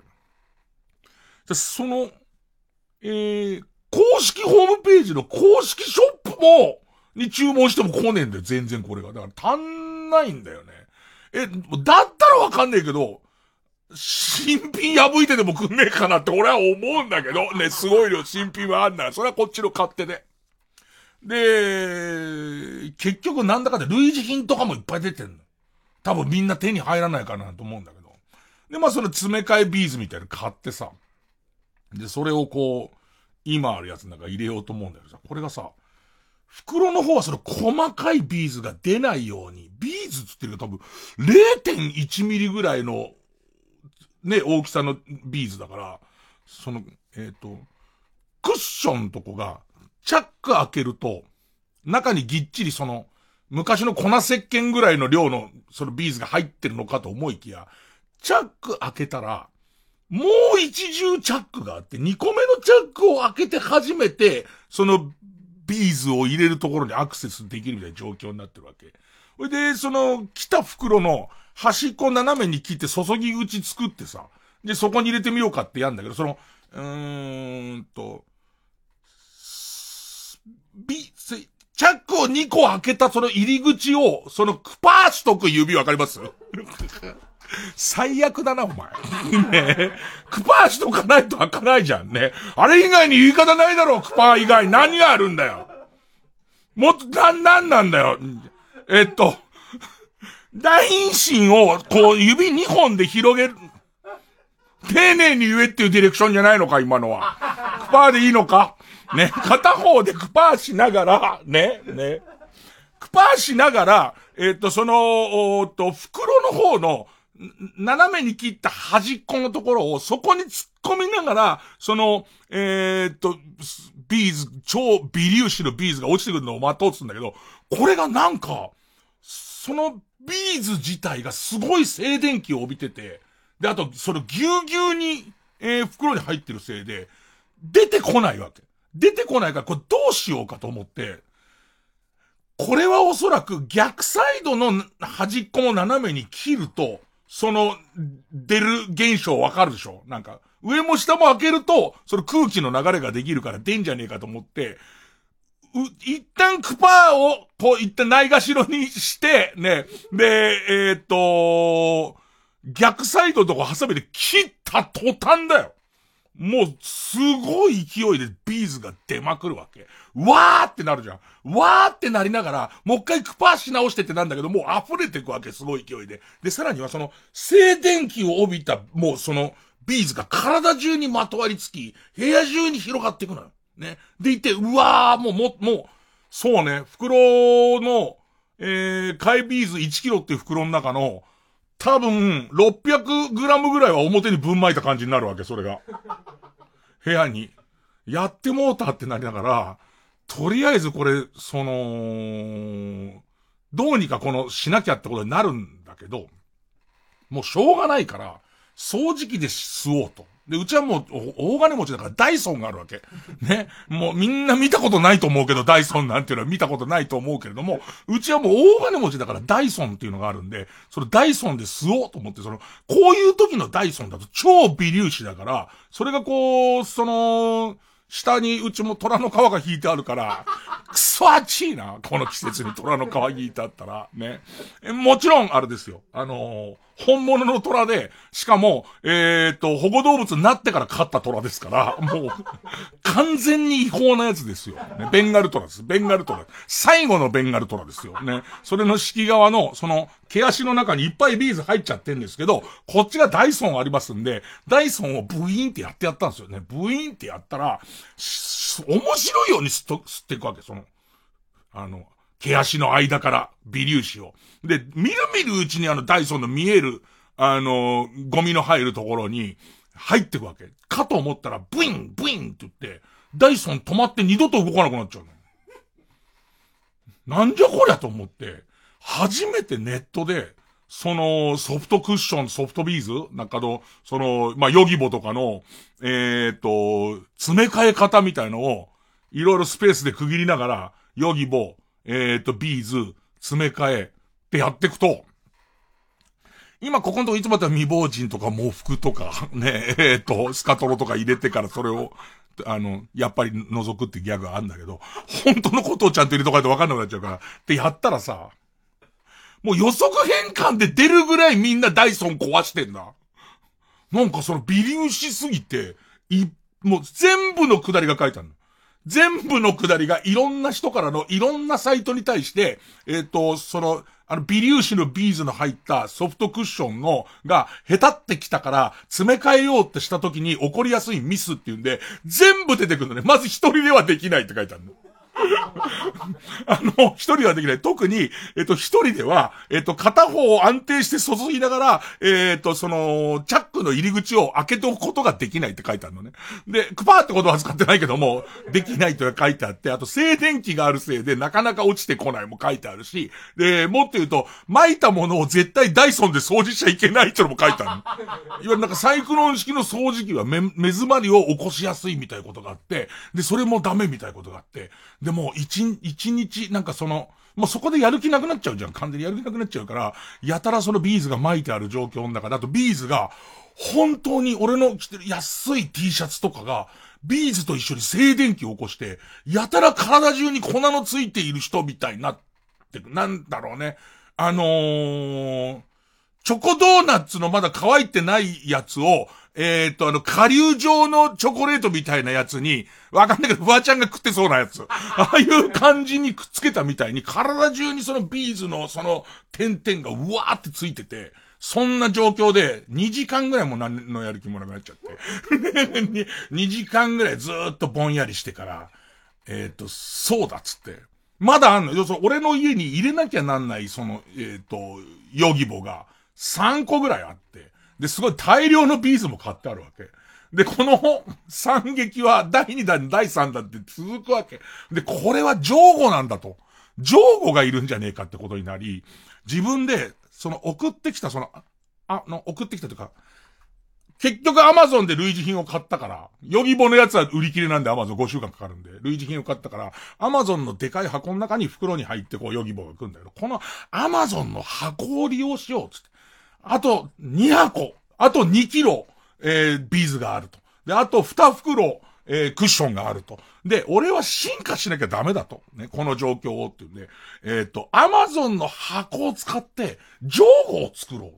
その、えー、公式ホームページの公式ショップも、に注文しても来ねえんだよ、全然これが。だから足んないんだよね。え、だったらわかんねえけど、新品破いてでもくんねえかなって俺は思うんだけど、ね、すごい量新品はあんなら、それはこっちの勝手で。で、結局なんだかで類似品とかもいっぱい出てんの。多分みんな手に入らないかなと思うんだけど。で、まあその詰め替えビーズみたいなの買ってさ。で、それをこう、今あるやつなんか入れようと思うんだけどさ、これがさ、袋の方はその細かいビーズが出ないように、ビーズつってると多分0.1ミリぐらいの、ね、大きさのビーズだから、その、えっ、ー、と、クッションとこが、チャック開けると、中にぎっちりその、昔の粉石鹸ぐらいの量の、そのビーズが入ってるのかと思いきや、チャック開けたら、もう一重チャックがあって、二個目のチャックを開けて初めて、そのビーズを入れるところにアクセスできるみたいな状況になってるわけ。それで、その、来た袋の端っこ斜めに切って注ぎ口作ってさ、で、そこに入れてみようかってやんだけど、その、うーんと、ビ、チャックを2個開けたその入り口を、そのクパーしとく指わかります？最悪だな、お前。ねクパーしとかないと開かないじゃんね。あれ以外に言い方ないだろう、クパー以外。何があるんだよ。もっと、な、なんなんだよ。えっと、大陰唇を、こう、指2本で広げる。丁寧に言えっていうディレクションじゃないのか、今のは。クパーでいいのか？ね、片方でクパーしながら、ね、ね。クパーしながら、えっと、その、おっと、袋の方の、斜めに切った端っこのところをそこに突っ込みながら、その、えー、っと、ビーズ、超微粒子のビーズが落ちてくるのを待とうとするんだけど、これがなんか、そのビーズ自体がすごい静電気を帯びてて、で、あと、そのぎゅうぎゅうに、えー、袋に入ってるせいで、出てこないわけ。出てこないから、これどうしようかと思って、これはおそらく逆サイドの端っこも斜めに切ると、その、出る現象わかるでしょ？なんか、上も下も開けると、その空気の流れができるから出んじゃねえかと思って、う一旦クパーを、こう、一旦ないがしろにして、ね、で、えー、っと、逆サイドとかハサミで切った途端だよ。もう、すごい勢いでビーズが出まくるわけ。わーってなるじゃん。わーってなりながら、もう一回クパーし直してってなんだけど、もう溢れていくわけ、すごい勢いで。で、さらにはその、静電気を帯びた、もうその、ビーズが体中にまとわりつき、部屋中に広がっていくのよ。ね。でいて、うわー、もう、も、もう、そうね、袋の、えー、カイビーズ1キロっていう袋の中の、多分、600g ぐらいは表にぶんまいた感じになるわけ、それが。部屋に。やってもうたってなりながら、とりあえずこれ、その、どうにかこの、しなきゃってことになるんだけど、もうしょうがないから、掃除機で吸おうと。で、うちはもう、大金持ちだからダイソンがあるわけ。ね。もうみんな見たことないと思うけど、ダイソンなんていうのは見たことないと思うけれども、うちはもう大金持ちだからダイソンっていうのがあるんで、そのダイソンで吸おうと思って、その、こういう時のダイソンだと超微粒子だから、それがこう、その、下にうちも虎の皮が引いてあるから、くそ暑いな、この季節に虎の皮引いてあったら、ね。もちろん、あれですよ。あのー、本物の虎で、しかも、えっ、と、保護動物になってから飼った虎ですから、もう、(laughs) 完全に違法なやつですよ。ね、ベンガルトラです。ベンガルトラ。最後のベンガルトラですよ。ね。それの式側の、その、毛足の中にいっぱいビーズ入っちゃってんですけど、こっちがダイソンありますんで、ダイソンをブイーンってやってやったんですよね。ブイーンってやったら、面白いように吸っと、吸っていくわけ、その、あの、毛足の間から微粒子を。で、みるみるうちにあのダイソンの見える、あの、ゴミの入るところに入ってくわけ。かと思ったら、ブイン、ブインって言って、ダイソン止まって二度と動かなくなっちゃうの。なんじゃこりゃと思って、初めてネットで、その、ソフトクッション、ソフトビーズなんかの、その、まあ、ヨギボとかの、えっ、と、詰め替え方みたいのを、いろいろスペースで区切りながら、ヨギボ、えっ、ー、と、ビーズ、詰め替え、ってやっていくと、今ここのとこいつもだった未亡人とか喪服とか、(laughs) ね、えっ、ー、と、スカトロとか入れてからそれを、あの、やっぱり覗くってギャグあるんだけど、本当のことをちゃんと入れとかないとわかんなくなっちゃうから、ってやったらさ、もう予測変換で出るぐらいみんなダイソン壊してんだ。なんかその微粒子すぎて、い、もう全部のくだりが書いてあるの。全部のくだりがいろんな人からのいろんなサイトに対して、えっ、ー、と、その、あの、微粒子のビーズの入ったソフトクッションの、が、へたってきたから、詰め替えようってした時に起こりやすいミスっていうんで、全部出てくるのね。まず一人ではできないって書いてあるの。あの、一人はできない。特に、えっと、一人では、えっと、片方を安定して注ぎながら、えっと、その、チャックの入り口を開けておくことができないって書いてあるのね。で、クパーってことは使ってないけども、できないと書いてあって、あと静電気があるせいでなかなか落ちてこないも書いてあるし、で、もっと言うと、撒いたものを絶対ダイソンで掃除しちゃいけないってのも書いてある。いわゆるなんかサイクロン式の掃除機は目、目詰まりを起こしやすいみたいなことがあって、で、それもダメみたいなことがあって、でも、一、一日、なんかその、もうそこでやる気なくなっちゃうじゃん。完全にやる気なくなっちゃうから、やたらそのビーズが撒いてある状況の中だと、ビーズが、本当に俺の着てる安い T シャツとかが、ビーズと一緒に静電気を起こして、やたら体中に粉のついている人みたいになってなんだろうね。あのー、チョコドーナツのまだ乾いてないやつを、えっ、ー、と、あの、顆粒状のチョコレートみたいなやつに、わかんないけど、フワちゃんが食ってそうなやつ。(laughs) ああいう感じにくっつけたみたいに、体中にそのビーズのその点々がうわーってついてて、そんな状況で、2時間ぐらいも何のやる気もなくなっちゃって。(laughs) 2時間ぐらいずっとぼんやりしてから、えっ、ー、と、そうだっつって。まだあんのよ。俺の家に入れなきゃなんない、その、えっ、ー、と、ヨギボが3個ぐらいあって。で、すごい大量のビーズも買ってあるわけ。で、この惨劇は第2弾、第3弾って続くわけ。で、これはじょうごなんだと。じょうごがいるんじゃねえかってことになり、自分で、その送ってきた、その、あ、の、送ってきたというか、結局アマゾンで類似品を買ったから、ヨギボのやつは売り切れなんでアマゾン5週間かかるんで、類似品を買ったから、アマゾンのでかい箱の中に袋に入ってこうヨギボが来るんだけど、このアマゾンの箱を利用しようつって。あと2箱、あと2キロ、えー、ビーズがあると。で、あと2袋、えークッションがあると。で、俺は進化しなきゃダメだと。ね、この状況をっていうんで、えっ、と、アマゾンの箱を使って、情報を作ろう。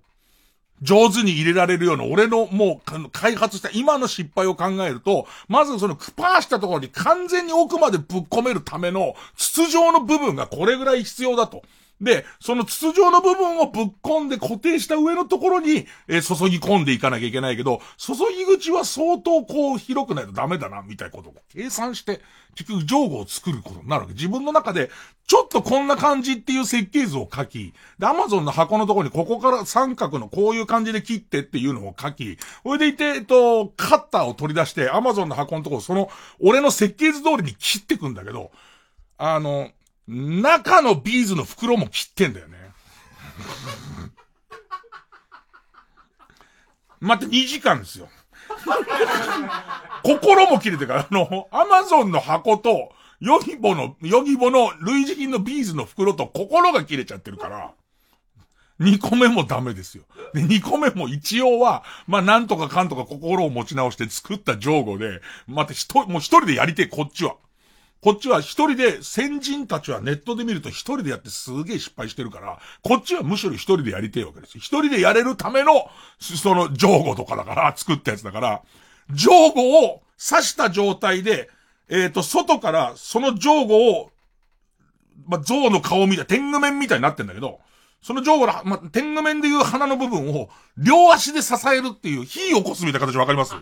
上手に入れられるような、俺のもう開発した今の失敗を考えると、まずそのクパーしたところに完全に奥までぶっ込めるための筒状の部分がこれぐらい必要だと。で、その筒状の部分をぶっ込んで固定した上のところに、えー注ぎ込んでいかなきゃいけないけど、注ぎ口は相当こう広くないとダメだな、みたいなことを計算して、結局上後を作ることになるわけ。自分の中で、ちょっとこんな感じっていう設計図を書き、で、アマゾンの箱のところにここから三角のこういう感じで切ってっていうのを書き、それでいて、えっと、カッターを取り出して、アマゾンの箱のところ、その、俺の設計図通りに切ってくんだけど、あの、中のビーズの袋も切ってんだよね。待って、2時間ですよ。心も切れてから、あの、アマゾンの箱と、ヨギボの、ヨギボの類似品のビーズの袋と心が切れちゃってるから、2個目もダメですよ。で、2個目も一応は、まあ、なんとかかんとか心を持ち直して作った上後で、また一人、もう一人でやりて、こっちは。こっちは一人で、先人たちはネットで見ると一人でやってすげえ失敗してるから、こっちはむしろ一人でやりてえわけですよ。一人でやれるための、その、上後とかだから、作ったやつだから、上後を刺した状態で、えっ、と、外からその上後を、まあ、象の顔みたい、天狗面みたいになってんだけど、その上後の、まあ、天狗面でいう鼻の部分を、両足で支えるっていう、火を起こすみたいな形わかります？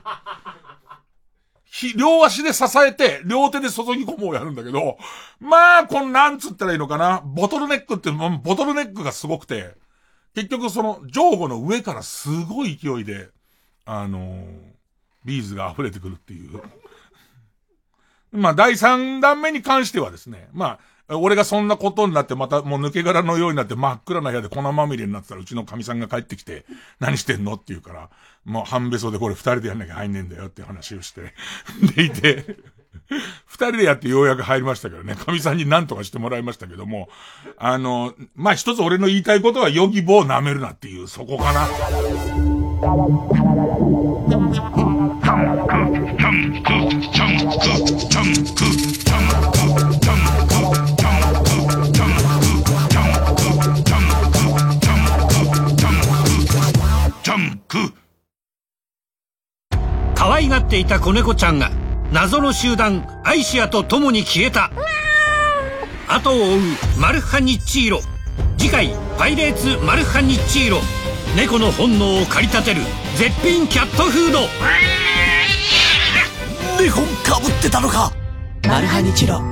両足で支えて、両手で注ぎ込もうやるんだけど、まあ、こん、なんつったらいいのかな、ボトルネックって、ボトルネックがすごくて、結局その、上後の上からすごい勢いで、あのービーズが溢れてくるっていう。まあ、第3弾目に関してはですね、まあ、俺がそんなことになってまたもう抜け殻のようになって真っ暗な部屋で粉まみれになってたらうちの神さんが帰ってきて、何してんのって言うから、もう半べそでこれ二人でやんなきゃ入んねえんだよって話をして、(laughs) でいて、二人でやってようやく入りましたけどね、神さんに何とかしてもらいましたけども、あの、まあ、一つ俺の言いたいことはヨギボを舐めるなっていう、そこかな。可愛がっていた子猫ちゃんが謎の集団アイシアと共に消えた。後を追うマルハニッチーロ。次回「パイレーツマルハニッチーロ」猫の本能を駆り立てる絶品キャットフード。猫かぶってたのか。マルハニチロ。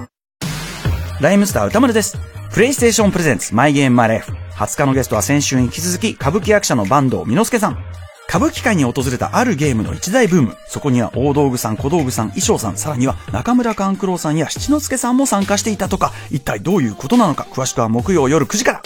ライムスター歌丸です。プレイステーションプレゼンツマイゲームマイライフ。20日のゲストは先週に引き続き歌舞伎役者の坂東美之助さん。歌舞伎界に訪れたあるゲームの一大ブーム。そこには大道具さん、小道具さん、衣装さん、さらには中村勘九郎さんや七之助さんも参加していたとか、一体どういうことなのか、詳しくは木曜夜9時から。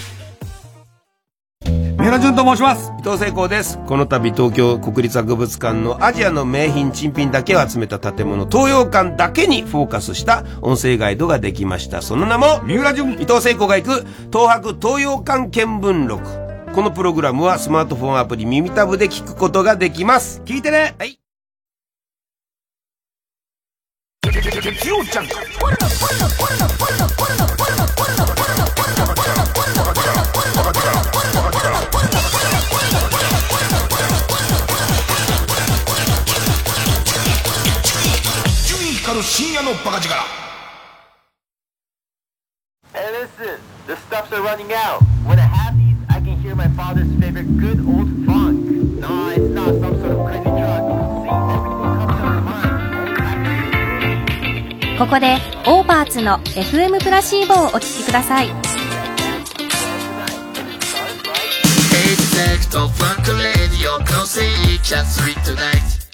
三浦淳と申します。伊藤聖光です。この度東京国立博物館のアジアの名品珍品だけを集めた建物東洋館だけにフォーカスした音声ガイドができました。その名も三浦淳。伊藤聖光が行く東博東洋館見聞録このプログラムはスマートフォンアプリ耳タブで聞くことができます。聞いてね。はい。伊集院光る深夜のバカ力 Hey, listen, the stuffs are running out. Hear my father's favorite good old funk. No, it's not some sort of crazy drug. ここでオーバーツの FM プラシーボをお聴きください of Funk Radio No say just read tonight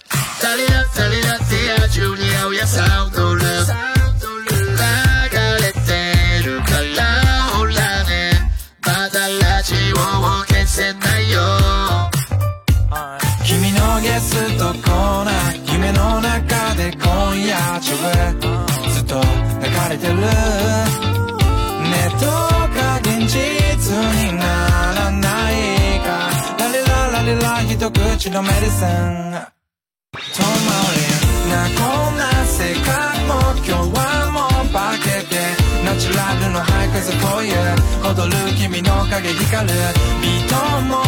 誰だ誰だって中に合うやサウンドルー流今夜中ずっと流れてる。ネットが現実にならないか。ラリララリラ一口のメディセン。止まれ。なこんな世界も今日はもう化けて。ナチュラルのハイクこういう。踊る君の影光る。ビートも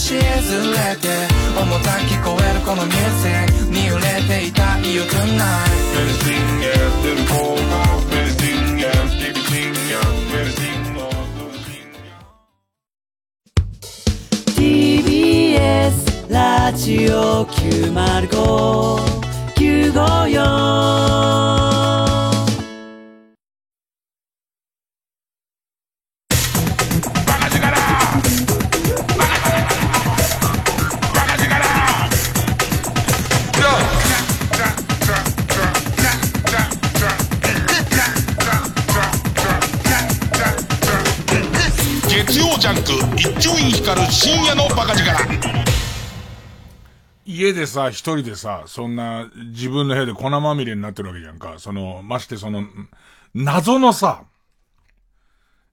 教ずれて重たく聞こえるこの目線に揺れていた You い。T. TBS ラジオ905954ャンク一丁院光る深夜のバカ力家でさ、一人でさ、そんな自分の部屋で粉まみれになってるわけじゃんか。その、ましてその、謎のさ、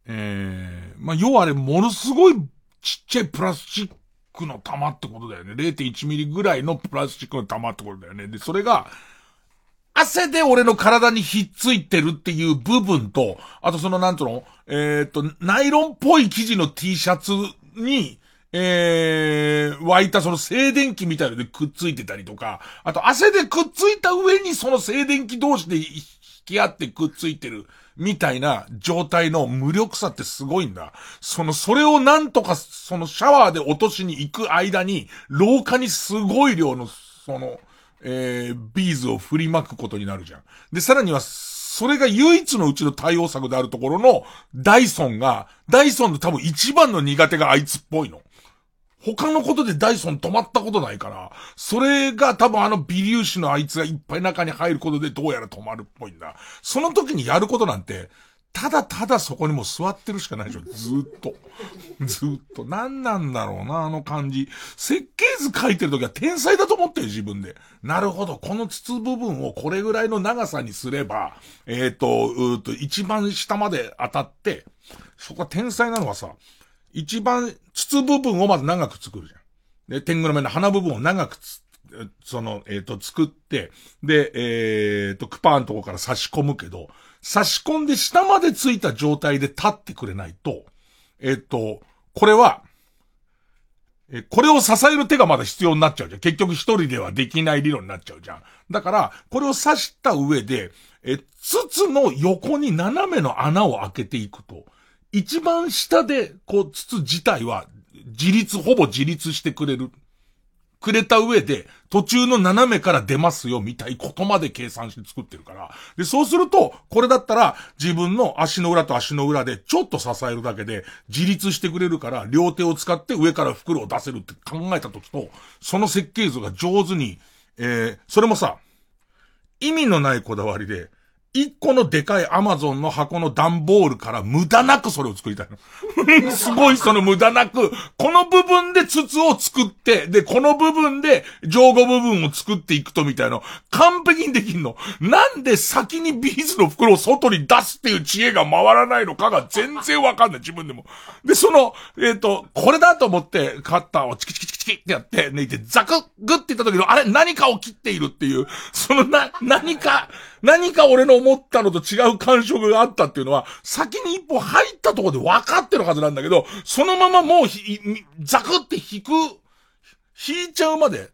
ええまあ、要はあれ、ものすごいちっちゃいプラスチックの玉ってことだよね。0.1ミリぐらいのプラスチックの玉ってことだよね。で、それが、汗で俺の体にひっついてるっていう部分と、あとそのなんとの、えっ、と、ナイロンっぽい生地の T シャツに、えー、湧いたその静電気みたいのでくっついてたりとか、あと汗でくっついた上にその静電気同士で引き合ってくっついてるみたいな状態の無力さってすごいんだ。その、それをなんとか、そのシャワーで落としに行く間に、廊下にすごい量の、その、えー、ビーズを振りまくことになるじゃん。で、さらには、それが唯一のうちの対応策であるところの、ダイソンが、ダイソンの多分一番の苦手があいつっぽいの。他のことでダイソン止まったことないから、それが多分あの微粒子のあいつがいっぱい中に入ることでどうやら止まるっぽいんだ。その時にやることなんて、ただただそこにも座ってるしかないでしょ。ずっと。ずっと。何なんだろうな、あの感じ。設計図書いてる時は天才だと思ってる自分で。なるほど。この筒部分をこれぐらいの長さにすれば、えっ、と、うーと、一番下まで当たって、そこは天才なのはさ、一番筒部分をまず長く作るじゃん。で、天狗の目の鼻部分を長くつ、その、えっ、と、作って、で、えっ、と、クパーのとこから差し込むけど、差し込んで下までついた状態で立ってくれないと、えっ、と、これは、え、これを支える手がまだ必要になっちゃうじゃん。結局一人ではできない理論になっちゃうじゃん。だから、これを刺した上で、え、筒の横に斜めの穴を開けていくと、一番下で、こう、筒自体は、自立、ほぼ自立してくれる。くれた上で、途中の斜めから出ますよ、みたいことまで計算して作ってるから。で、そうすると、これだったら、自分の足の裏と足の裏で、ちょっと支えるだけで、自立してくれるから、両手を使って上から袋を出せるって考えた時と、その設計図が上手に、えー、それもさ、意味のないこだわりで、一個のでかいアマゾンの箱の段ボールから無駄なくそれを作りたいの。(laughs) すごいその無駄なく、この部分で筒を作って、で、この部分で上後部分を作っていくとみたいな、完璧にできんの。なんで先にビーズの袋を外に出すっていう知恵が回らないのかが全然わかんない、自分でも。で、その、えっ、と、これだと思ってカッターをチキチキチキチキってやって、抜いてザクッグって言った時の、あれ何かを切っているっていう、そのな、何か、何か俺の思ったのと違う感触があったっていうのは、先に一歩入ったところで分かってるはずなんだけど、そのままもうひ、ザクって引く、引いちゃうまで、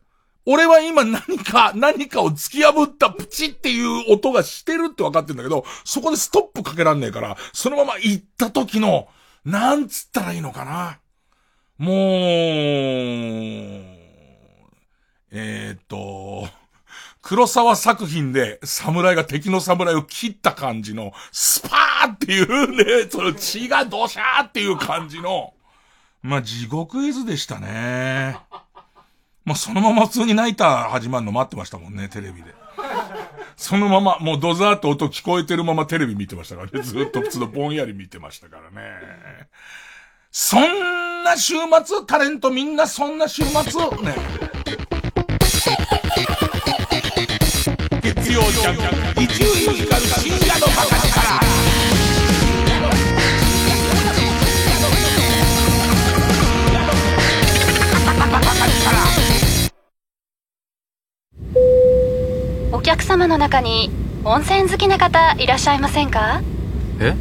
俺は今何か、何かを突き破ったプチっていう音がしてるって分かってるんだけど、そこでストップかけらんねえから、そのまま行った時の、なんつったらいいのかな。もう、えー、っと、黒沢作品で侍が敵の侍を切った感じの、スパーっていうね、その血がドシャーっていう感じの、まあ、地獄絵図でしたね。まあ、そのまま普通にナイター始まるの待ってましたもんね、テレビで。そのまま、もうドザーって音聞こえてるままテレビ見てましたからね。ずっと普通のぼんやり見てましたからね。そんな週末、タレントみんなそんな週末、ね。曜ジャンク、伊集院光る深夜のバカ力。お客様の中に温泉好きな方いらっしゃいませんか？え？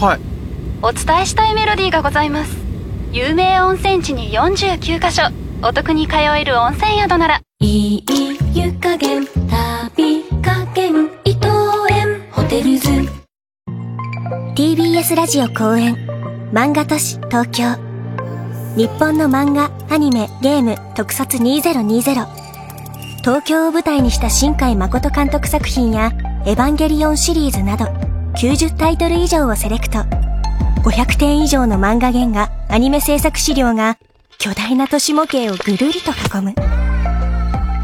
はい。お伝えしたいメロディーがございます。有名温泉地に49カ所。お得に通える温泉宿なら。いい湯加減旅加減伊藤園ホテルズ TBS ラジオ公演。漫画都市東京。日本の漫画アニメゲーム特撮2020東京を舞台にした新海誠監督作品やエヴァンゲリオンシリーズなど90タイトル以上をセレクト。500点以上の漫画原画アニメ制作資料が巨大な都市模型をぐるりと囲む。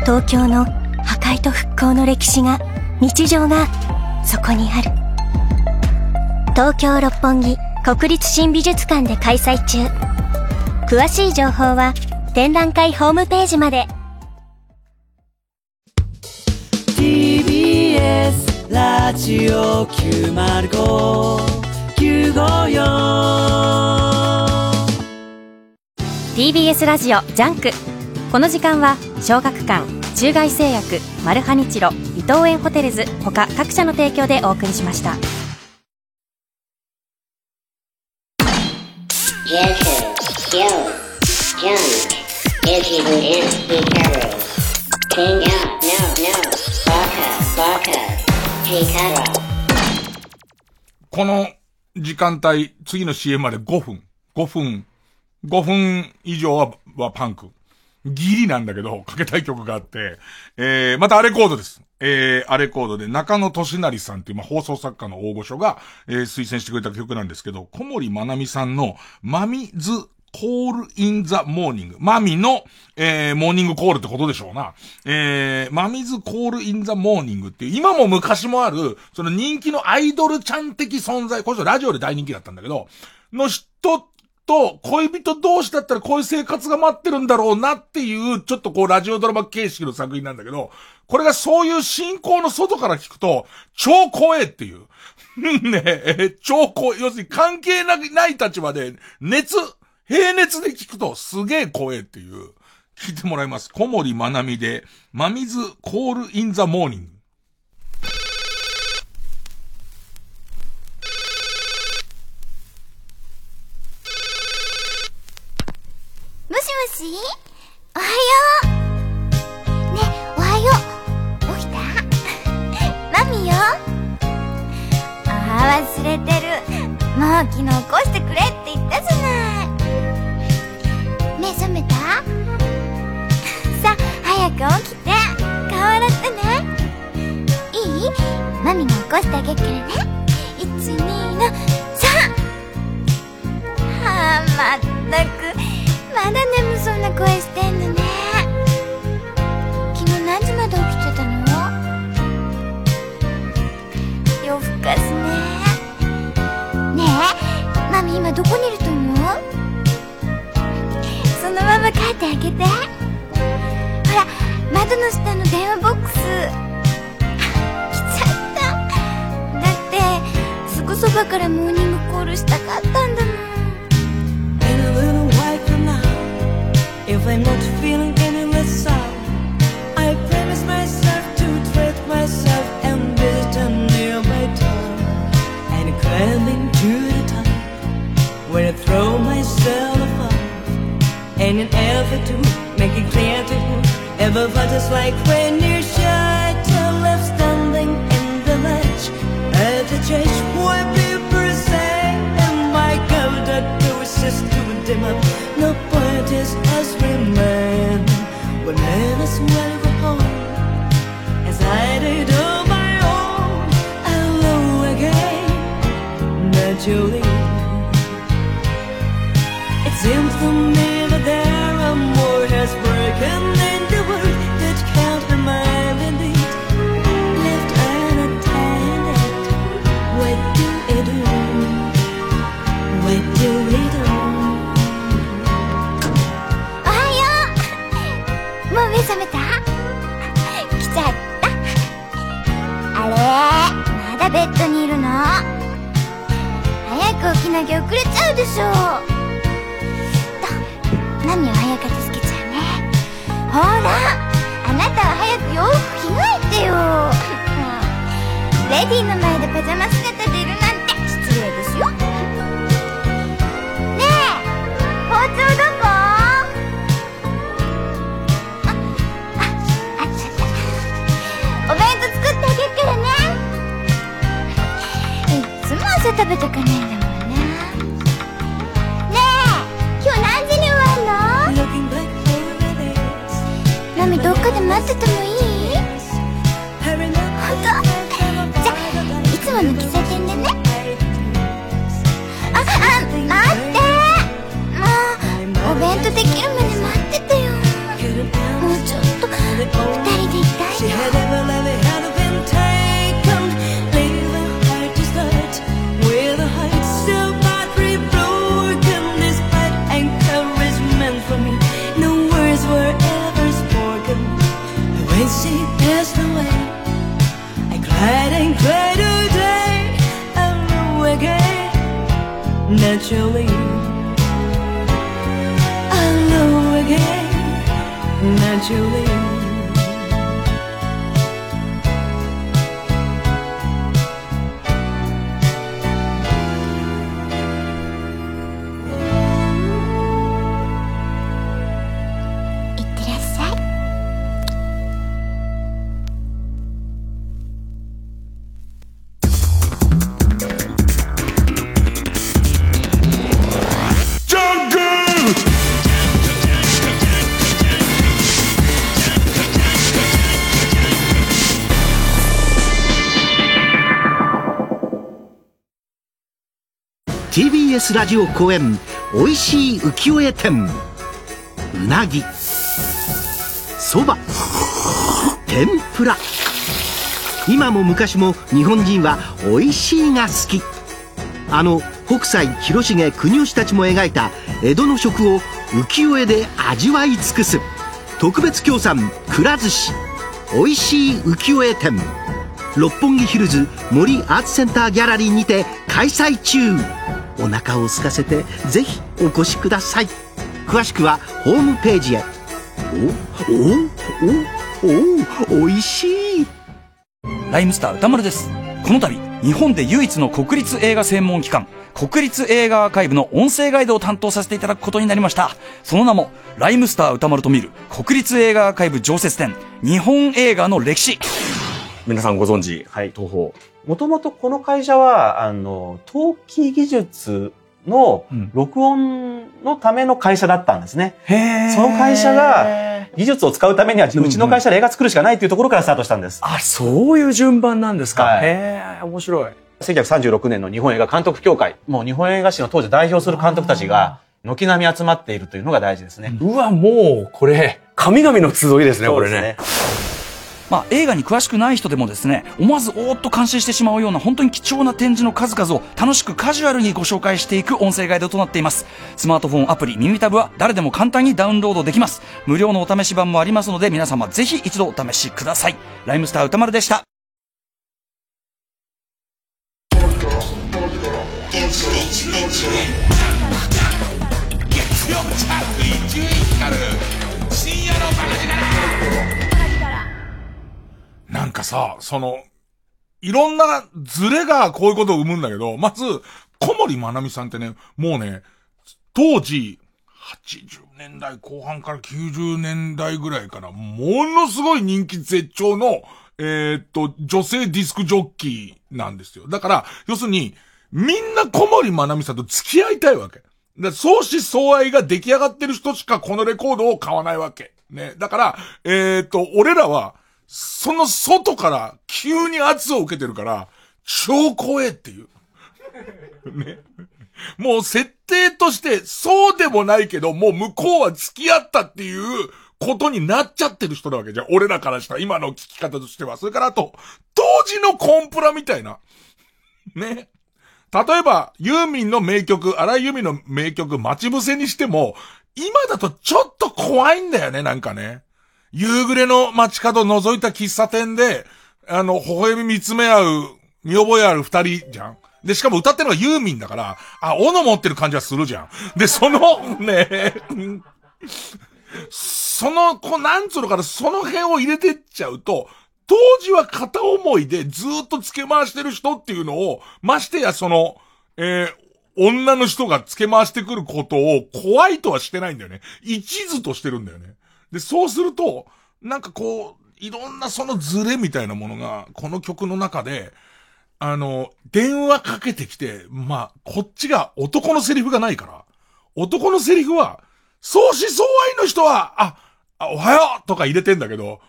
東京の破壊と復興の歴史が日常がそこにある。東京六本木国立新美術館で開催中。詳しい情報は展覧会ホームページまで。TBS ラジオ905954 TBS ラジオジャンク。この時間は小学館中外製薬マルハニチロ伊藤園ホテルズ他各社の提供でお送りしましたこの時間帯、次の CM まで5分。5分、5分以上、はパンク。ギリなんだけど、かけたい曲があって、えー、またアレコードです。えー、アレコードで中野俊成さんっていう、まあ、放送作家の大御所が、えー、推薦してくれた曲なんですけど、小森まなみさんの、 Mami's Call in the Morning。マミの、えー、モーニングコールってことでしょうな。えー、 Mami's Call in the Morning っていう、今も昔もある、その人気のアイドルちゃん的存在、これラジオで大人気だったんだけど、の人と恋人同士だったらこういう生活が待ってるんだろうなっていう、ちょっとこうラジオドラマ形式の作品なんだけど、これがそういう信仰の外から聞くと、超怖えっていう。(laughs) ねえ、超怖え。要するに関係なない立場で、熱、平熱で聞くとすげえ怖えっていう。聞いてもらいます。小森まなみで、 Mami's Call in the Morning。もしもしおはようねおはよう起きたマミよああ忘れてるもう昨日起こしてくれって言ったじゃない目覚めたさあ早く起きて顔洗ってねいいマミが起こしてあげるからね12の3はあまったくまだ眠そうな声してんのね。昨日何時まで起きてたの？夜更かすね。ねえマミ今どこにいると思う？そのまま帰ってあげて。ほら窓の下の電話ボックス。来ちゃった。だってすぐそばからモーニングコールしたかったんだもん。I'm not feeling any less sour, I promise myself to treat myself and visit a nearby town and climb into the top where I throw myself off. And in an effort to make it clear to you, ever felt just like when you're shy left standing in the ledge at the church where people say, and my God, I do is just to dim up. No point is naturally. It seems to me that there are more has broken ベッドにいるの。早く起きなきゃ遅れちゃうでしょ。と何を早く助けちゃうね。ほらあなたは早く洋服着替えてよ。(laughs) レディーの前でパジャマ姿でいるなんて失礼ですよ。ねえ包丁どこ食べとかないんだもんね。ねえ今日何時に終わんの？マミどっかで待っててもいい？本当？じゃいつもの喫茶店でね。ああ待って。もうお弁当できるまで待っててよ。もうちょっと二人 Naturally, I again. Naturally. TBS ラジオ公演おいしい浮世絵展。うなぎ。そば。天ぷら。今も昔も日本人はおいしいが好き。あの北斎広重国吉たちも描いた江戸の食を浮世絵で味わい尽くす。特別協賛くら寿司。おいしい浮世絵展。六本木ヒルズ森アーツセンターギャラリーにて開催中。お腹を空かせてぜひお越しください詳しくはホームページへおおおおおいしいライムスター歌丸です。この度、日本で唯一の国立映画専門機関、国立映画アーカイブの音声ガイドを担当させていただくことになりました。その名も、ライムスター歌丸と見る国立映画アーカイブ常設展、日本映画の歴史。皆さんご存知、はい、東宝。もともとこの会社は、あの、陶器技術の録音のための会社だったんですね。その会社が技術を使うためには、うちの会社で映画作るしかないというところからスタートしたんです。あ、そういう順番なんですか。はいへえ、面白い。1936年の日本映画監督協会、もう日本映画史の当時代表する監督たちが、軒並み集まっているというのが大事ですね。うわ、もう、これ、神々の集いですね、これね。まあ、映画に詳しくない人でもですね、思わずおーっと感心してしまうような本当に貴重な展示の数々を楽しくカジュアルにご紹介していく音声ガイドとなっています。スマートフォンアプリ耳タブは誰でも簡単にダウンロードできます。無料のお試し版もありますので皆様ぜひ一度お試しください。ライムスター歌丸でした。月曜チャーク伊集院光る深夜のバカ力なんかさ、その、いろんなズレがこういうことを生むんだけど、まず、小森まなみさんってね、もうね、当時、80年代後半から90年代ぐらいから、ものすごい人気絶頂の、えーっと、女性ディスクジョッキーなんですよ。だから、要するに、みんな小森まなみさんと付き合いたいわけ。だ相思相愛が出来上がってる人しかこのレコードを買わないわけ。ね。だから、えーっと、俺らは、その外から急に圧を受けてるから、超怖えっていう。(laughs) ね。もう設定として、そうでもないけど、もう向こうは付き合ったっていうことになっちゃってる人なわけじゃん。俺らからしたら、今の聞き方としては。それからあと、当時のコンプラみたいな。(laughs) ね。例えば、ユーミンの名曲、荒井由実の名曲、待ち伏せにしても、今だとちょっと怖いんだよね、なんかね。夕暮れの街角覗いた喫茶店で、あの、微笑み見つめ合う、見覚えある二人じゃん。で、しかも歌ってるのがユーミンだから、あ、斧持ってる感じはするじゃん。で、その、(laughs) ね、その、こう、なんつうのかな、その辺を入れてっちゃうと、当時は片思いでずっと付け回してる人っていうのを、ましてやその、えー女の人が付け回してくることを怖いとはしてないんだよね。一途としてるんだよね。で、そうすると、なんかこう、いろんなそのズレみたいなものが、この曲の中で、あの、電話かけてきて、まあ、こっちが男のセリフがないから、男のセリフは、相思相愛の人は、あ、あおはようとか入れてんだけど、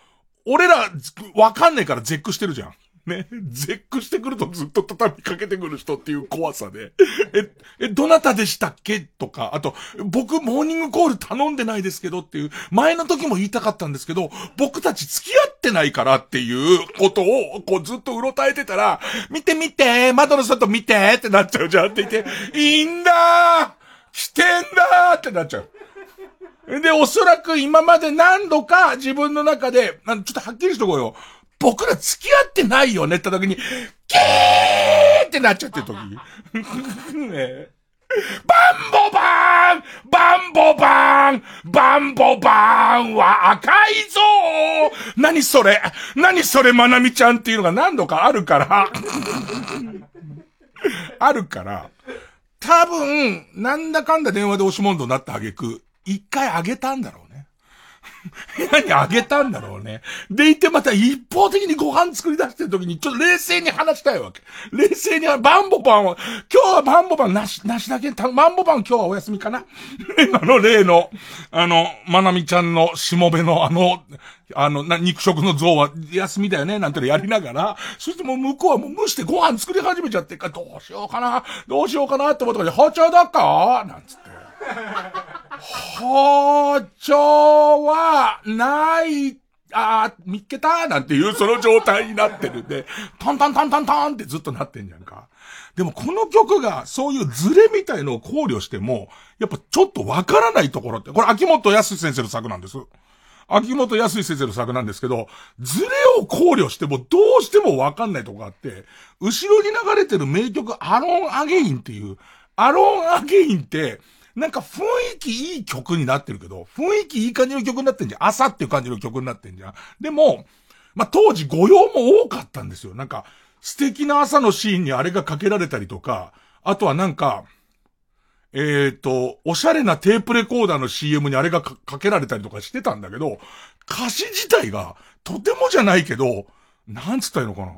俺ら、わかんねえから絶句してるじゃん。ね。絶句してくるとずっと畳みかけてくる人っていう怖さで。え、え、どなたでしたっけ？とか、あと、僕、モーニングコール頼んでないですけどっていう、前の時も言いたかったんですけど、僕たち付き合ってないからっていうことを、こうずっとうろたえてたら、見て見て、窓の外見てってなっちゃうじゃんって言って、いいんだー来てんだーってなっちゃう。で、おそらく今まで何度か自分の中で、ちょっとはっきりしとこうよ。僕ら付き合ってないよねって時に、キーってなっちゃってる時。ねバンボバーンバンボバーンバンボバーンは赤いぞ何それ何それまなみちゃんっていうのが何度かあるから。あるから。多分、なんだかんだ電話で押し問答になった挙句、一回あげたんだろう。部屋にあげたんだろうね。でいてまた一方的にご飯作り出してる時に、ちょっと冷静に話したいわけ。冷静に、バンボパンは、今日はバンボパンなし、なしだけ、たバンボパン今日はお休みかな (laughs) あの例の、あの、まなみちゃんのしもべのあの、あの、な、肉食の像は休みだよね、なんてのやりながら、そしてもう向こうはもう蒸してご飯作り始めちゃって、どうしようかな、どうしようかなって思ったから、包丁だっかなんつって。包丁は、ない、あー、見っけた？なんていうその状態になってるんで、トントントントントンってずっとなってんじゃんか。でもこの曲がそういうズレみたいのを考慮しても、やっぱちょっとわからないところって、これ秋元康先生の作なんです。秋元康先生の作なんですけど、ズレを考慮してもどうしてもわかんないとこがあって、後ろに流れてる名曲アロンアゲインっていう、アロンアゲインって、なんか雰囲気いい曲になってるけど、雰囲気いい感じの曲になってんじゃん。朝っていう感じの曲になってんじゃん。でも、まあ、当時御用も多かったんですよ。なんか、素敵な朝のシーンにあれがかけられたりとか、あとはなんか、えっ、と、おしゃれなテープレコーダーの CM にあれがかかけられたりとかしてたんだけど、歌詞自体が、とてもじゃないけど、なんつったらいいのかな。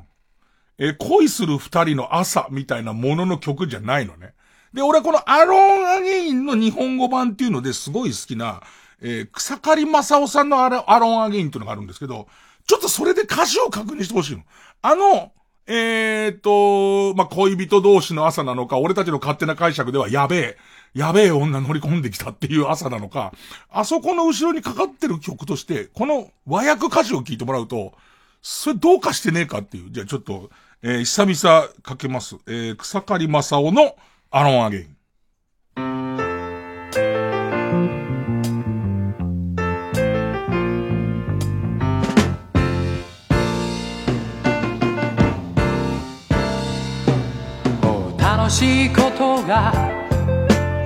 えー恋する二人の朝みたいなものの曲じゃないのね。で、俺はこのアロンアゲインの日本語版っていうのですごい好きな、えー草刈正雄さんのアロアロンアゲインっていうのがあるんですけど、ちょっとそれで歌詞を確認してほしいの。あの、えー、と、まあ、恋人同士の朝なのか、俺たちの勝手な解釈ではやべえ、やべえ女乗り込んできたっていう朝なのか、あそこの後ろにかかってる曲として、この和訳歌詞を聞いてもらうと、それどうかしてねえかっていう。じゃあちょっと、えー久々かけます。えー草刈正雄のアロンアゲイン。楽しいことが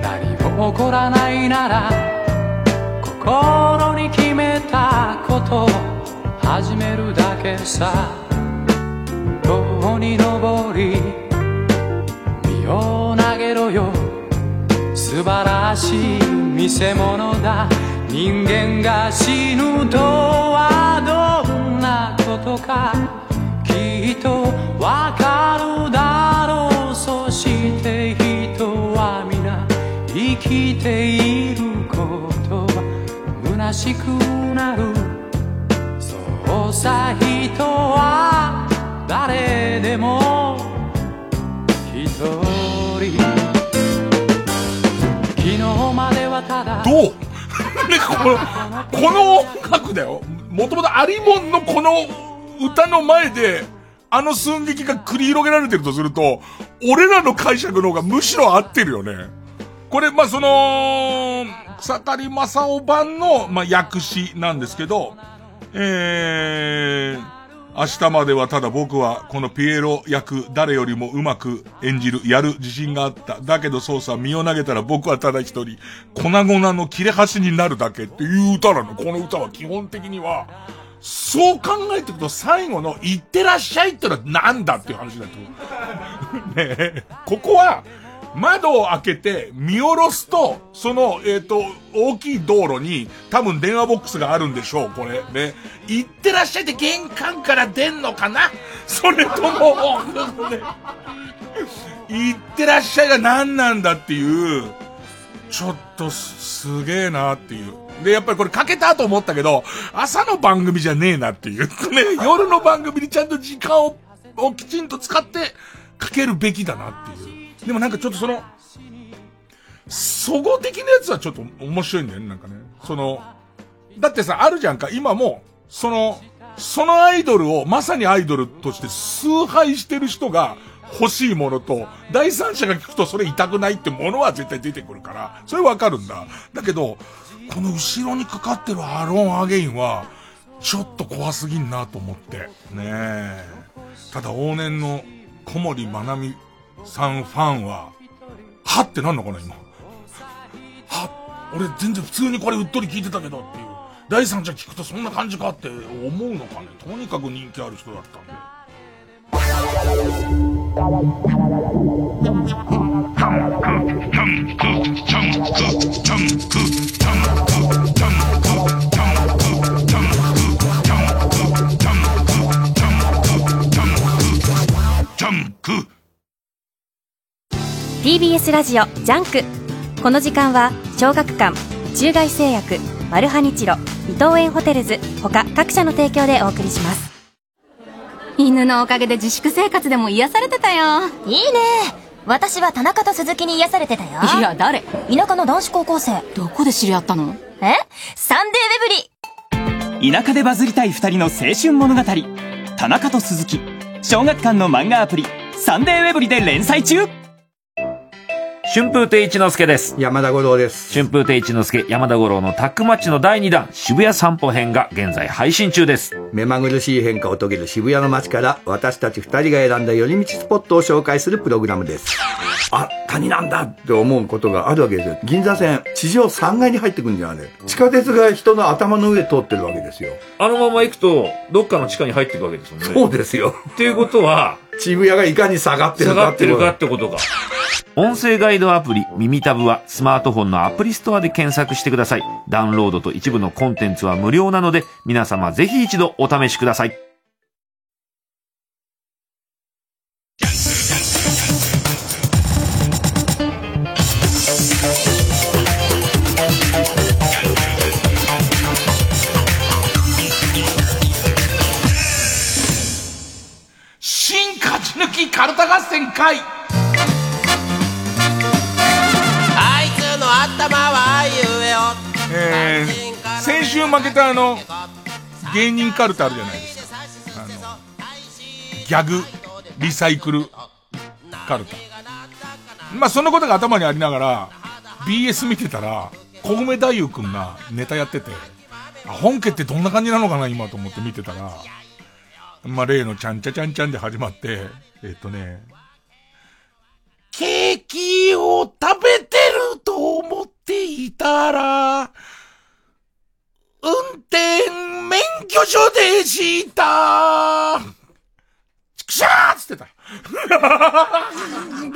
何も起こらないなら心に決めたことを始めるだけさ塔に登り身を投よ。素晴らしい見せ物だ。人間が死ぬとはどんなことか。きっとわかるだろう。そして人は皆生きていることは。虚しくなる。そうさ人は誰でも。一人どう、(laughs) この、この音楽だよ。もともとアリモンのこの歌の前で、あの寸劇が繰り広げられてるとすると、俺らの解釈の方がむしろ合ってるよね。これ、まあ、その、草刈正雄版の、まあ、訳詞なんですけど、えー、明日まではただ僕はこのピエロ役誰よりもうまく演じる、やる自信があった。だけどそうさ、身を投げたら僕はただ一人、粉々の切れ端になるだけっていう歌なの。この歌は基本的には。そう考えていくと最後の「いってらっしゃい」ってのはなんだっていう話だと。(laughs) ねえ。ここは、窓を開けて見下ろすと、その、えっ、と、大きい道路に多分電話ボックスがあるんでしょう、これ。ね。行ってらっしゃいって玄関から出んのかな？それとも、ね、(laughs) 行ってらっしゃいが何なんだっていう、ちょっとすすげえなっていう。で、やっぱりこれかけたと思ったけど、朝の番組じゃねえなっていう。(laughs) ね、夜の番組にちゃんと時間を、をきちんと使ってかけるべきだなっていう。でもなんかちょっとその、総合的なやつはちょっと面白いんだよね、なんかね。その、だってさ、あるじゃんか、今も、その、そのアイドルをまさにアイドルとして崇拝してる人が欲しいものと、第三者が聞くとそれ痛くないってものは絶対出てくるから、それわかるんだ。だけど、この後ろにかかってるアロンアゲインは、ちょっと怖すぎんなと思って。ねえ。ただ往年の小森まなみさんファンは、はってなんのかな今。は、俺全然普通にこれうっとり聞いてたけどっていう。第三者聞くとそんな感じかって思うのかね。とにかく人気ある人だったんで。TBS ラジオジャンク。この時間は小学館中外製薬マルハニチロ伊藤園ホテルズ他各社の提供でお送りします。犬のおかげで自粛生活でも癒されてたよ。いいね。私は田中と鈴木に癒されてたよ。いや誰？田舎の男子高校生。どこで知り合ったの？え？サンデーウェブリ田舎でバズりたい二人の青春物語。田中と鈴木。小学館の漫画アプリサンデーウェブリで連載中春風亭一之輔です。山田五郎です。春風亭一之輔、山田五郎のタッグマッチの第2弾、渋谷散歩編が現在配信中です。目まぐるしい変化を遂げる渋谷の街から私たち二人が選んだ寄り道スポットを紹介するプログラムです。あ、谷なんだって思うことがあるわけですよ。銀座線、地上3階に入ってくんじゃん、あれ。地下鉄が人の頭の上通ってるわけですよ。あのまま行くと、どっかの地下に入っていくわけですよね。そうですよ。っていうことは、渋谷がいかに下がってる下かっていうがってるかってことか。音声ガイドアプリ、耳タブはスマートフォンのアプリストアで検索してください。ダウンロードと一部のコンテンツは無料なので、皆様ぜひ一度お試しください。ち抜きカルタ合戦会あいつの頭はゆえー、先週負けたあの、芸人カルタあるじゃないですか。あの、ギャグ、リサイクル、カルタ。まあ、そのことが頭にありながら、BS 見てたら、小梅太夫くんがネタやってて、あ本家ってどんな感じなのかな今と思って見てたら、まあ、例のちゃんちゃちゃんちゃんで始まって、えっとね、ケーキを食べてると思っていたら、運転免許証でしたちくしゃーっつってた。(laughs) だ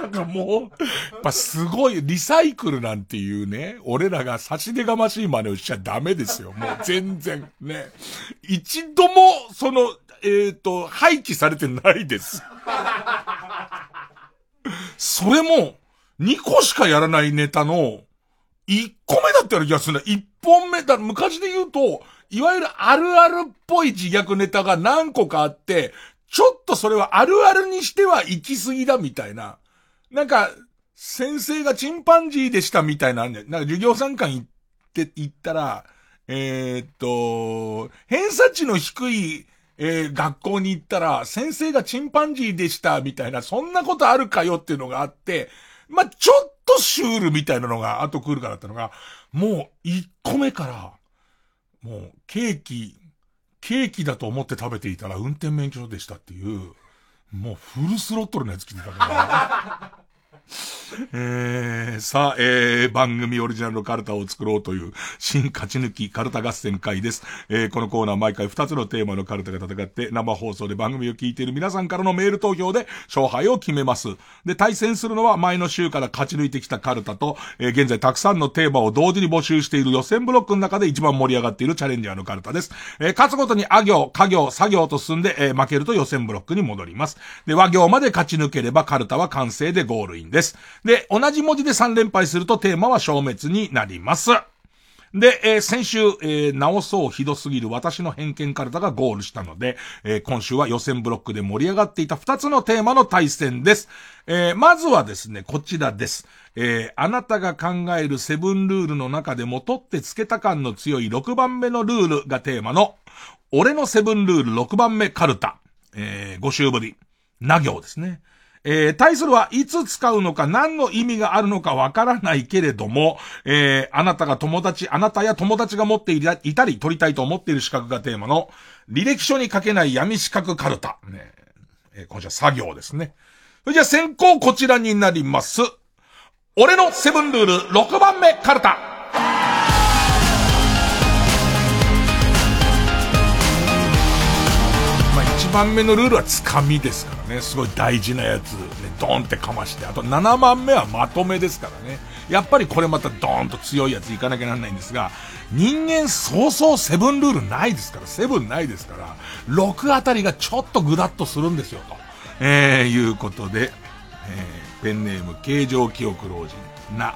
かもう、やっぱすごい、リサイクルなんていうね、俺らが差し出がましい真似をしちゃダメですよ。もう全然、ね。一度も、その、えっ、と、廃棄されてないです。それも、2個しかやらないネタの、1個目だったような気がするんだ。1本目だ、昔で言うと、いわゆるあるあるっぽい自虐ネタが何個かあって、ちょっとそれはあるあるにしては行き過ぎだみたいな。なんか、先生がチンパンジーでしたみたいなんで、なんか授業参観行って、行ったら、えーっと、偏差値の低い、えー学校に行ったら、先生がチンパンジーでしたみたいな、そんなことあるかよっていうのがあって、まあ、ちょっとシュールみたいなのが後来るからだったのが、もう1個目から、もうケーキ、ケーキだと思って食べていたら運転免許証でしたっていう、もうフルスロットルのやつ来てたから、(laughs) えー、さあ、えー、番組オリジナルのカルタを作ろうという新勝ち抜きカルタ合戦会です。えー、このコーナー毎回2つのテーマのカルタが戦って生放送で番組を聞いている皆さんからのメール投票で勝敗を決めます。で、対戦するのは前の週から勝ち抜いてきたカルタと、えー、現在たくさんのテーマを同時に募集している予選ブロックの中で一番盛り上がっているチャレンジャーのカルタです。えー、勝つごとにあ行、家行、作業と進んで、えー、負けると予選ブロックに戻ります。で、和行まで勝ち抜ければカルタは完成でゴールインです。で、同じ文字で3連敗するとテーマは消滅になります。で、えー先週、えー直そうひどすぎる私の偏見カルタがゴールしたので、えー今週は予選ブロックで盛り上がっていた2つのテーマの対戦です。えーまずはですね、こちらです。えーあなたが考えるセブンルールの中でも取ってつけた感の強い6番目のルールがテーマの、俺のセブンルール6番目カルタ。えー5週ぶり。な行ですね。えー対するはいつ使うのか何の意味があるのかわからないけれども、えーあなたが友達、あなたや友達が持っていたり取りたいと思っている資格がテーマの、履歴書に書けない闇資格カルタ。ねえー今週は作業ですね。それじゃあ先行こちらになります。俺のセブンルール6番目カルタ。まあ1番目のルールはつかみですからね。すごい大事なやつ、ね、ドーンってかまして。あと7番目はまとめですからね。やっぱりこれまたドーンと強いやついかなきゃなんないんですが、人間そうそうセブンルールないですから、セブンないですから、6あたりがちょっとグダッとするんですよ、と。えー、いうことで、えーペンネーム、形状記憶老人、な、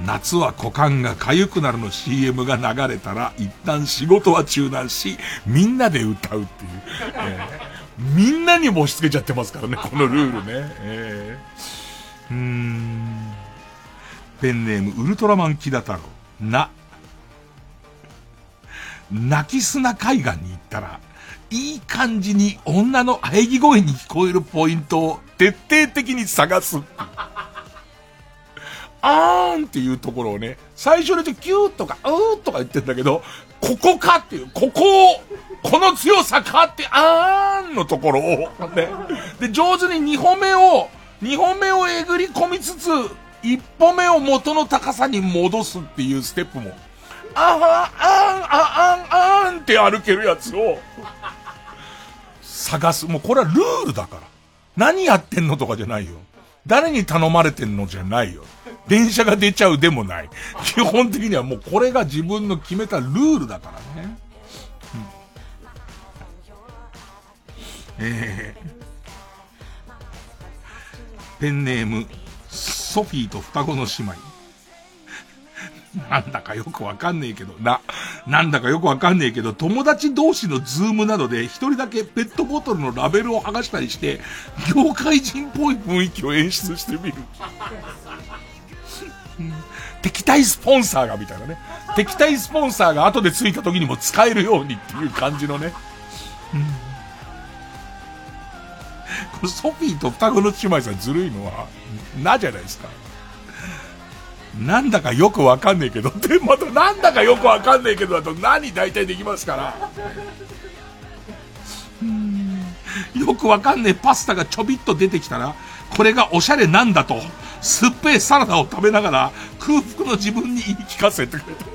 夏は股間が痒くなるの CM が流れたら、一旦仕事は中断し、みんなで歌うっていう。えーみんなにも押し付けちゃってますからね、このルールね。えー、うーん。ペンネーム、ウルトラマンキダ太郎、な。泣き砂海岸に行ったら、いい感じに女の喘ぎ声に聞こえるポイントを徹底的に探す。(laughs) あーんっていうところをね、最初のうちキューとか、うーとか言ってんだけど、ここかっていう、ここを、この強さかって、あーんのところを、ね。で、上手に2歩目を、2歩目をえぐり込みつつ、1歩目を元の高さに戻すっていうステップも、あは、あん、ああん、あんって歩けるやつを、探す。もうこれはルールだから。何やってんのとかじゃないよ。誰に頼まれてんのじゃないよ。電車が出ちゃうでもない。基本的にはもうこれが自分の決めたルールだからね。えー、ペンネーム、ソフィーと双子の姉妹。(laughs) なんだかよくわかんねえけど、な、なんだかよくわかんねえけど、友達同士のズームなどで一人だけペットボトルのラベルを剥がしたりして、業界人っぽい雰囲気を演出してみる。(laughs) 敵対スポンサーがみたいなね。敵対スポンサーが後でついた時にも使えるようにっていう感じのね。うんソフィーと双子の姉妹さんずるいのは、なじゃないですか。なんだかよくわかんねえけど、(laughs) で、またなんだかよくわかんねえけどだと何大体できますから。よくわかんねえパスタがちょびっと出てきたら、これがおしゃれなんだと、酸っぱいサラダを食べながら空腹の自分に言い聞かせてくれた。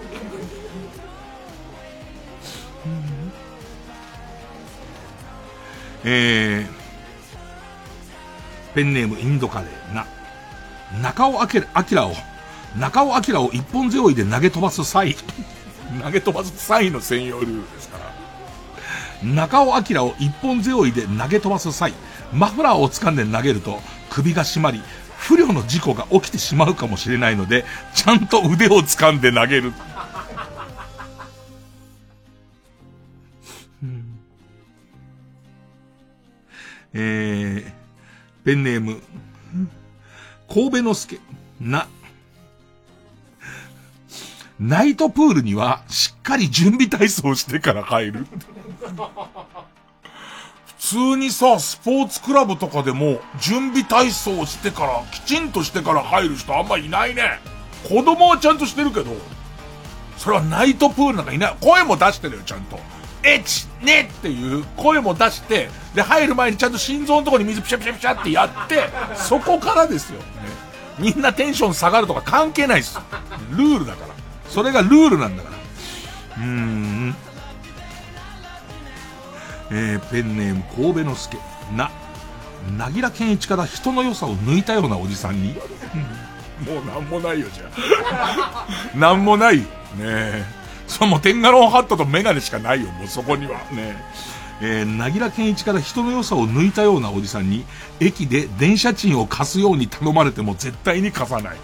えー、ペンネームインドカレーな、中尾明を、中尾明を一本背負いで投げ飛ばす際、(laughs) 投げ飛ばす際の専用ルールですから。中尾明を一本背負いで投げ飛ばす際、マフラーを掴んで投げると首が締まり、不慮の事故が起きてしまうかもしれないので、ちゃんと腕を掴んで投げる。(laughs) えー、ペンネーム、神戸之助、な、ナイトプールにはしっかり準備体操してから入る。普通にさ、スポーツクラブとかでも準備体操してから、きちんとしてから入る人あんまいないね。子供はちゃんとしてるけど、それはナイトプールなんかいない。声も出してるよ、ちゃんと。えち、ねっていう声も出して、で、入る前にちゃんと心臓のところに水ピシャピシャピシャってやって、そこからですよ。ねみんなテンション下がるとか関係ないです。ルールだから。それがルールなんだから。うーん。えー、ペンネーム神戸之助。な、なぎら健一から人の良さを抜いたようなおじさんに。もうなんもないよ、じゃあ。(laughs) なんもないよ。ねえ。そのテンガロンハットとメガネしかないよ、もうそこには。ねえ。えー、なぎら健一から人の良さを抜いたようなおじさんに、駅で電車賃を貸すように頼まれても絶対に貸さない。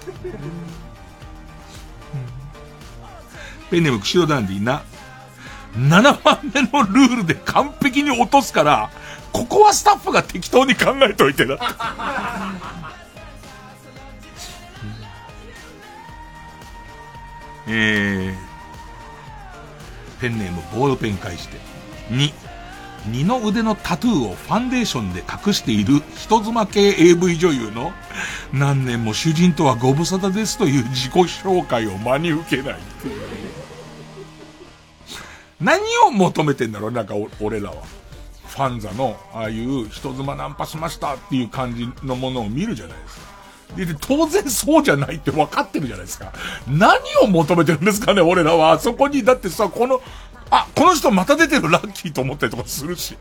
ペンネーム釧路ダンディな。7番目のルールで完璧に落とすから、ここはスタッフが適当に考えといてな。(laughs) えー、ペンネームボールペン返して。2、二の腕のタトゥーをファンデーションで隠している人妻系 AV 女優の何年も主人とはご無沙汰ですという自己紹介を真に受けない。何を求めてんだろうなんか俺らは。ファンザの、ああいう人妻ナンパしましたっていう感じのものを見るじゃないですか。で、当然そうじゃないって分かってるじゃないですか。何を求めてるんですかね、俺らは。そこに、だってさ、この、あ、この人また出てるラッキーと思ったりとかするし。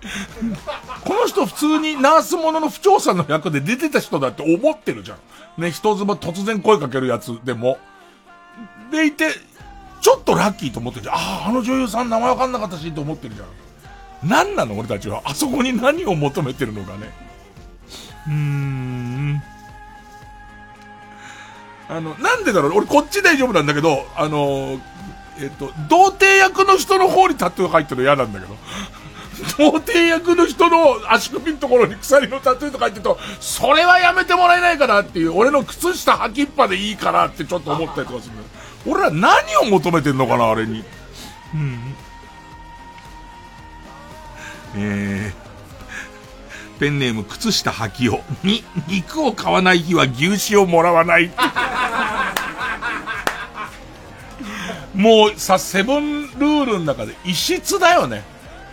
この人普通にナースものの不調査の役で出てた人だって思ってるじゃん。ね、人妻突然声かけるやつでも。でいて、ちょっとラッキーと思ってるじゃん。ああ、あの女優さん名前わかんなかったしと思ってるじゃん。何なの俺たちは。あそこに何を求めてるのかね。うーん。あの、なんでだろう俺こっち大丈夫なんだけど、あの、えっと、童貞役の人の方にタトゥー入ってるの嫌なんだけど。(laughs) 童貞役の人の足首のところに鎖のタトゥーとか入ってると、それはやめてもらえないかなっていう、俺の靴下履きっぱでいいかなってちょっと思ったりとかする。俺ら何を求めてんのかな、あれに。うん。えー、ペンネーム靴下履きを。に、肉を買わない日は牛脂をもらわない。(laughs) もうさ、セブンルールの中で異質だよね。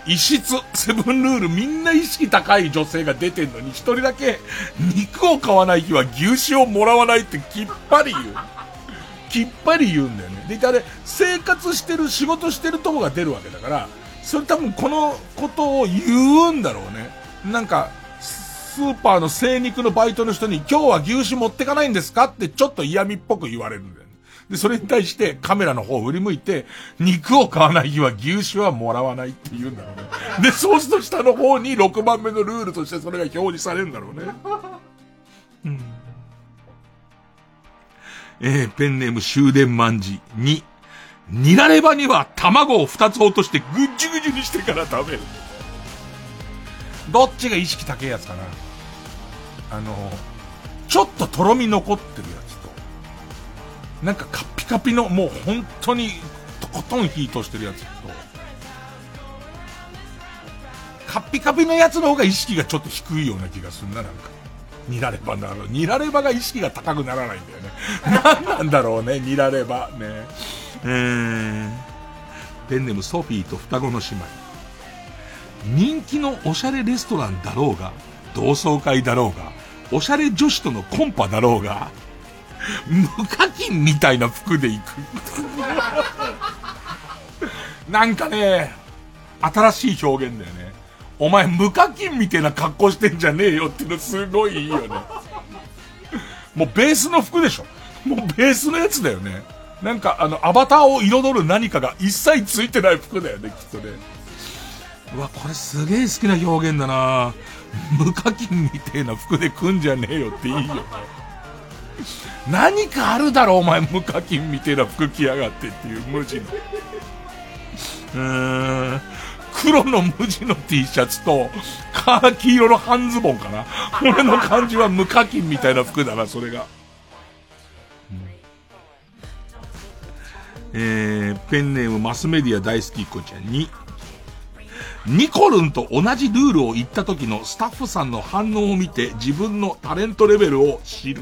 異質。セブンルールみんな意識高い女性が出てんのに、一人だけ肉を買わない日は牛脂をもらわないってきっぱり言う。きっぱり言うんだよね。で、あれ、生活してる、仕事してるとこが出るわけだから、それ多分このことを言うんだろうね。なんか、スーパーの精肉のバイトの人に今日は牛脂持ってかないんですかってちょっと嫌味っぽく言われるんだよね。で、それに対してカメラの方を振り向いて、肉を買わない日は牛脂はもらわないって言うんだろうね。で、そうすると下の方に6番目のルールとしてそれが表示されるんだろうね。うん。えー、ペンネーム終電万事に、ニラレバには卵を2つ落としてぐっじゅぐじゅにしてから食べる。どっちが意識高いやつかなあの、ちょっととろみ残ってるやつと、なんかカピカピのもう本当にとことん火通してるやつと、カピカピのやつの方が意識がちょっと低いような気がするな、なんか。ニラレバなの。ニラレバが意識が高くならないんだよね。(laughs) 何なんだろうね、ニラレバ。ね。えー、ペンネムソフィーと双子の姉妹。人気のおしゃれレストランだろうが、同窓会だろうが、おしゃれ女子とのコンパだろうが、無課金みたいな服で行く。なんかね、新しい表現だよね。お前無課金みたいな格好してんじゃねえよっていうのすごいいいよね。もうベースの服でしょ。もうベースのやつだよね。なんかあの、アバターを彩る何かが一切ついてない服だよね、きっとね。うわ、これすげえ好きな表現だな無課金みたいな服で来んじゃねえよっていいよ。何かあるだろ、お前無課金みたいな服着やがってっていう無地の。うーん。黒の無地の T シャツと、カーキ色の半ズボンかな。俺の感じは無課金みたいな服だな、それが。えー、ペンネームマスメディア大好きっ子ちゃんに、ニコルンと同じルールを言った時のスタッフさんの反応を見て自分のタレントレベルを知る。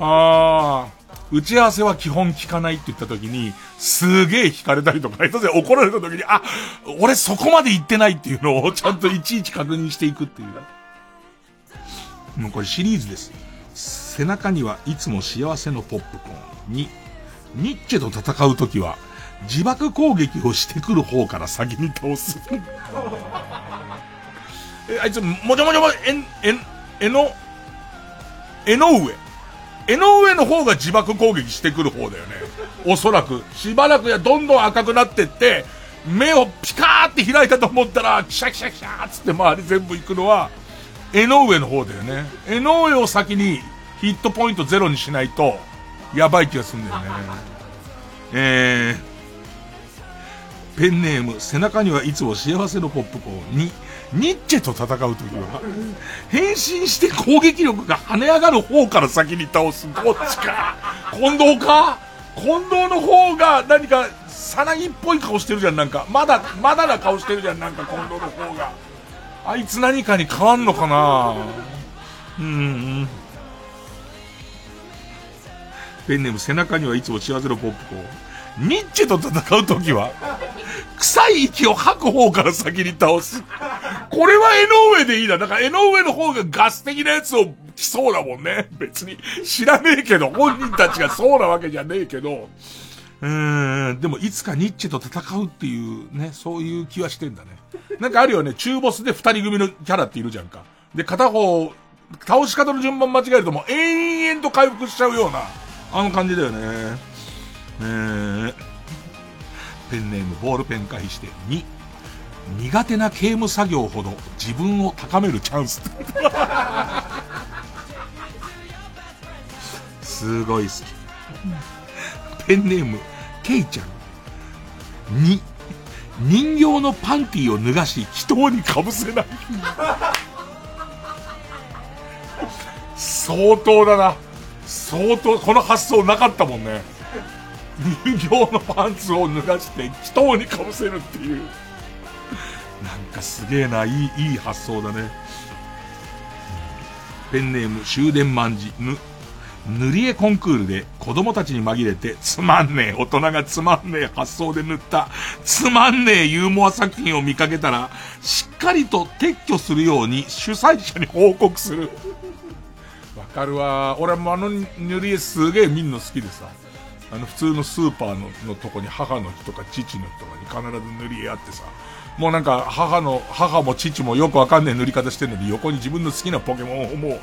あー。打ち合わせは基本聞かないって言った時に、すげえ聞かれたりとか、下手で怒られた時に、あ、俺そこまで言ってないっていうのをちゃんといちいち確認していくっていう。もうこれシリーズです。背中にはいつも幸せのポップコーン。2、ニッチェと戦うときは、自爆攻撃をしてくる方から先に倒す。え、あいつ、もじゃもじゃも、えん、えん、えの、えの上。えの上の方が自爆攻撃してくる方だよね。おそらく。しばらくやどんどん赤くなってって、目をピカーって開いたと思ったら、キシャキシャキシャーっつって周り全部行くのは、江上の方だよね。江上を先にヒットポイントゼロにしないと、やばい気がするんだよね。えー、ペンネーム、背中にはいつも幸せのポップコーンに、ニッチェと戦うときは、変身して攻撃力が跳ね上がる方から先に倒す。どっちか。近藤か？近藤の方が何か、さなぎっぽい顔してるじゃん、なんか。まだ、まだな顔してるじゃん、なんか近藤の方が。あいつ何かに変わんのかな？うん、うん。ペンネーム背中にはいつも幸せのポップコーン。ニッチェと戦うときは、臭い息を吐く方から先に倒す。これは江上でいいな。だから江上の方がガス的なやつを来そうだもんね。別に知らねえけど、本人たちがそうなわけじゃねえけど。うーん、でもいつかニッチェと戦うっていうね、そういう気はしてんだね。なんかあるよね、中ボスで二人組のキャラっているじゃんか。で、片方、倒し方の順番間違えるともう延々と回復しちゃうような、あの感じだよね。えー、ペンネームボールペン回避して2、苦手な刑務作業ほど自分を高めるチャンス。(laughs) すごい好き。ペンネーム、ケイちゃん。2、人形のパンティを脱がし、人にかぶせない。相当だな。相当、この発想なかったもんね。人形のパンツを脱がして、人にかぶせるっていう。なんかすげえな、いい、いい発想だね。ペンネーム終電万事、ぬ、塗り絵コンクールで子供たちに紛れてつまんねえ大人がつまんねえ発想で塗ったつまんねえユーモア作品を見かけたらしっかりと撤去するように主催者に報告する。わかるわ。俺もあの塗り絵すげえ見んの好きでさ。あの普通のスーパーののとこに母の日とか父の日とかに必ず塗り絵あってさ。もうなんか母の、母も父もよくわかんない塗り方してるのに横に自分の好きなポケモンをもう好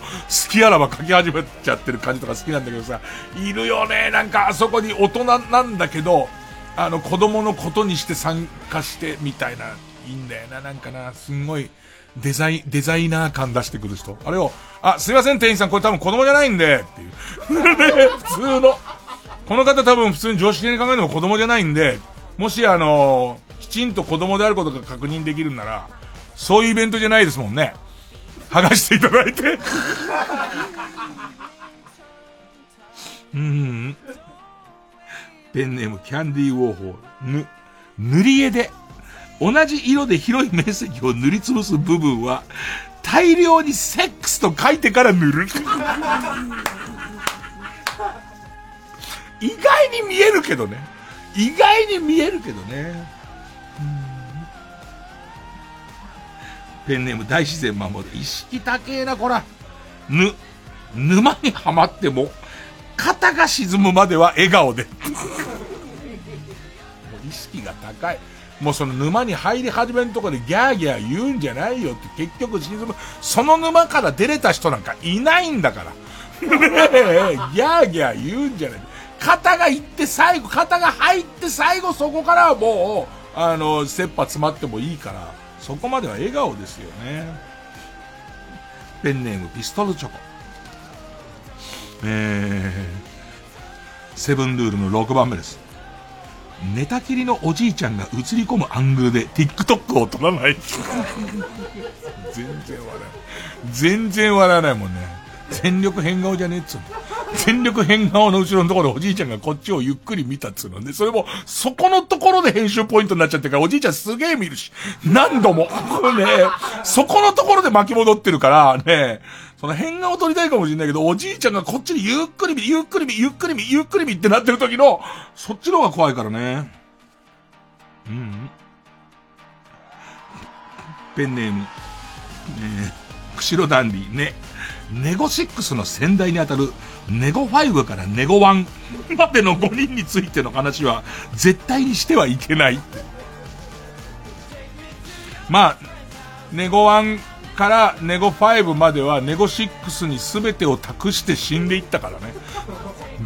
きあらば描き始めちゃってる感じとか好きなんだけどさ、いるよね。なんかあそこに大人なんだけど、あの子供のことにして参加してみたいな、いいんだよな。なんかな、すんごいデザイン、デザイナー感出してくる人。あれを、あ、すいません店員さんこれ多分子供じゃないんで、っていう。(laughs) 普通の、この方多分普通に常識的に考えても子供じゃないんで、もしあのきちんと子供であることが確認できるんなら、そういうイベントじゃないですもんね。剥がしていただいて。(laughs) うん。ペンネームキャンディーウォーホー。ぬ、塗り絵で、同じ色で広い面積を塗りつぶす部分は、大量にセックスと書いてから塗る。(laughs) 意外に見えるけどね。意外に見えるけどね。ペンネーム大自然守る。意識高えな、こら。ぬ、沼にはまっても、肩が沈むまでは笑顔で。もう意識が高い。もうその沼に入り始めるところでギャーギャー言うんじゃないよって結局沈む。その沼から出れた人なんかいないんだから。(laughs) ギャーギャー言うんじゃない。肩が行って最後、肩が入って最後そこからはもう、あの、切羽詰まってもいいから、そこまでは笑顔ですよね。ペンネームピストルチョコ。えー、セブンルールの6番目です。寝たきりのおじいちゃんが映り込むアングルで TikTok を撮らない。全然笑えない。全然笑えないもんね。全力変顔じゃねえっつうの。全力変顔の後ろのところでおじいちゃんがこっちをゆっくり見たっつうので、それも、そこのところで編集ポイントになっちゃってるから、おじいちゃんすげえ見るし、何度も。ねそこのところで巻き戻ってるから、ねその変顔撮りたいかもしれないけど、おじいちゃんがこっちにゆっくり見、ゆっくり見、ゆっくり見、ゆっくり見ってなってる時の、そっちの方が怖いからね。うん。ペンネーム、ねえ釧路ダンディね。ネゴ6の先代にあたるネゴ5からネゴ1までの5人についての話は絶対にしてはいけない。まあ、ネゴ1からネゴ5まではネゴ6に全てを託して死んでいったからね。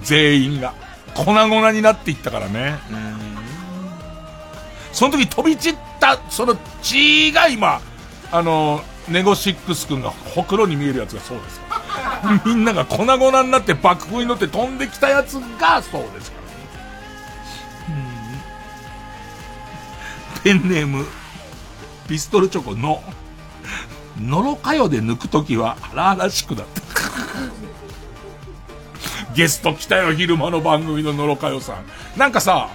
全員が。粉々になっていったからね。その時飛び散った、その血が今、あの、ネゴシックス君がほくろに見えるやつがそうです。(laughs) みんなが粉々になって爆風に乗って飛んできたやつがそうですからね。ペンネーム、ピストルチョコの、のろかよで抜くときは荒々しくなった。(laughs) ゲスト来たよ、昼間の番組ののろかよさん。なんかさ、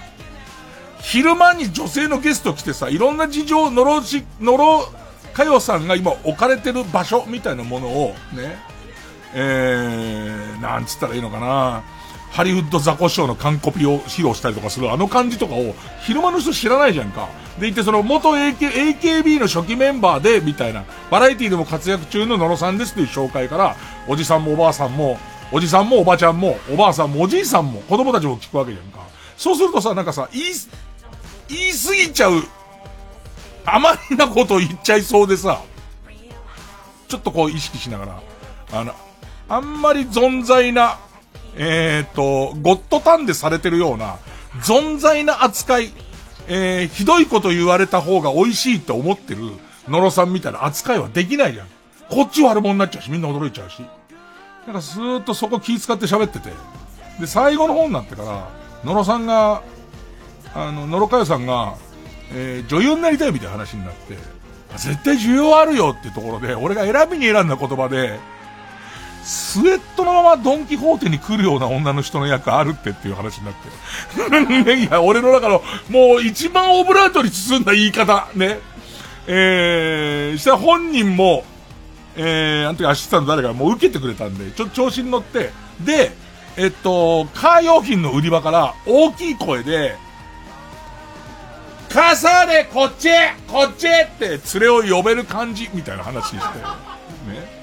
昼間に女性のゲスト来てさ、いろんな事情、のろし、のろかよさんが今置かれてる場所みたいなものを、ね、えー、なんつったらいいのかな。ハリウッドザコショウの完コピを披露したりとかするあの感じとかを昼間の人知らないじゃんか。でいてその元 AK AKB の初期メンバーでみたいなバラエティでも活躍中の野呂さんですという紹介からおじさんもおばあさんもおじさんもおばちゃんもおばあさんもおじいさんも子供たちも聞くわけじゃんか。そうするとさ、なんかさ、言い、言い過ぎちゃう、あまりなことを言っちゃいそうでさ、ちょっとこう意識しながら、あの、あんまり存在な、えっ、と、ゴッドタンでされてるような、存在な扱い、えー、ひどいこと言われた方が美味しいって思ってる、野呂さんみたいな扱いはできないじゃん。こっち悪者になっちゃうし、みんな驚いちゃうし。なんかスーッとそこ気使って喋ってて。で、最後の方になってから、野呂さんが、あの、野呂佳代さんが、えー、女優になりたいみたいな話になって、絶対需要あるよっていうところで、俺が選びに選んだ言葉で、スウェットのままドンキホーテに来るような女の人の役あるってっていう話になって。(laughs) いや、俺の中の、もう一番オブラートに包んだ言い方、ね。えー、したら本人も、えー、あの時アシスタント誰かもう受けてくれたんで、ちょっと調子に乗って、で、えっと、カー用品の売り場から大きい声で、傘でこっちこっちって連れを呼べる感じみたいな話して。ね。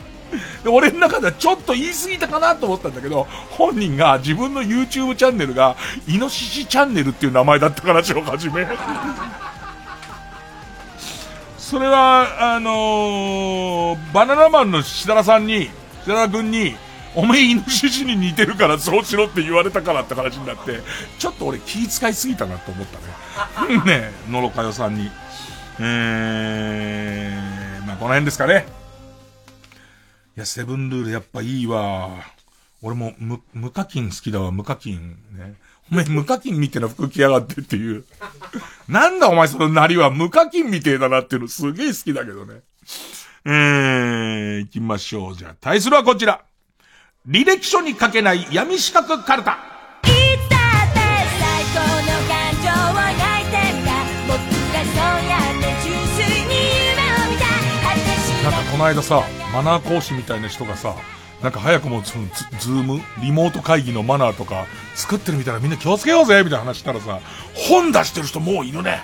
で、俺の中ではちょっと言い過ぎたかなと思ったんだけど、本人が自分の YouTube チャンネルが、イノシシチャンネルっていう名前だった話を始め。それは、あのー、バナナマンの設楽さんに、設楽君に、おめえイノシシに似てるからそうしろって言われたからって話になって、ちょっと俺気遣いすぎたなと思ったね。ねえ、野呂佳代さんに。えー、まあこの辺ですかね。いや、セブンルールやっぱいいわ。俺も無、無課金好きだわ、無課金。ね。お前無課金みたいな服着やがってっていう。(laughs) なんだお前そのなりは無課金みてえだなっていうのすげえ好きだけどね。えー、行きましょう。じゃあ、対するはこちら。履歴書に書けない闇四角カルタ。なんかこの間さ、マナー講師みたいな人がさ、なんか早くもそのズズームリモート会議のマナーとか作ってるみたいなみんな気をつけようぜみたいな話したらさ、本出してる人もういるね。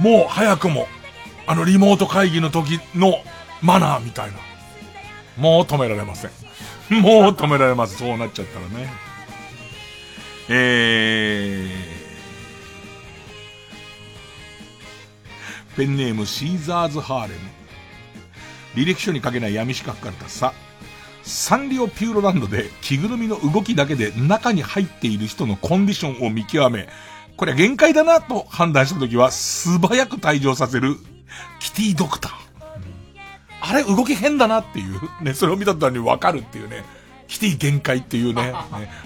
もう早くも、あのリモート会議の時のマナーみたいな。もう止められません。もう止められます。そうなっちゃったらね。えー、ペンネームシーザーズハーレム。履歴書に書けない闇資格からさ、サンリオピューロランドで着ぐるみの動きだけで中に入っている人のコンディションを見極め、これは限界だなと判断したときは素早く退場させるキティドクター。あれ動き変だなっていう、ね、それを見た途端にわかるっていうね。キティ限界っていうね。ね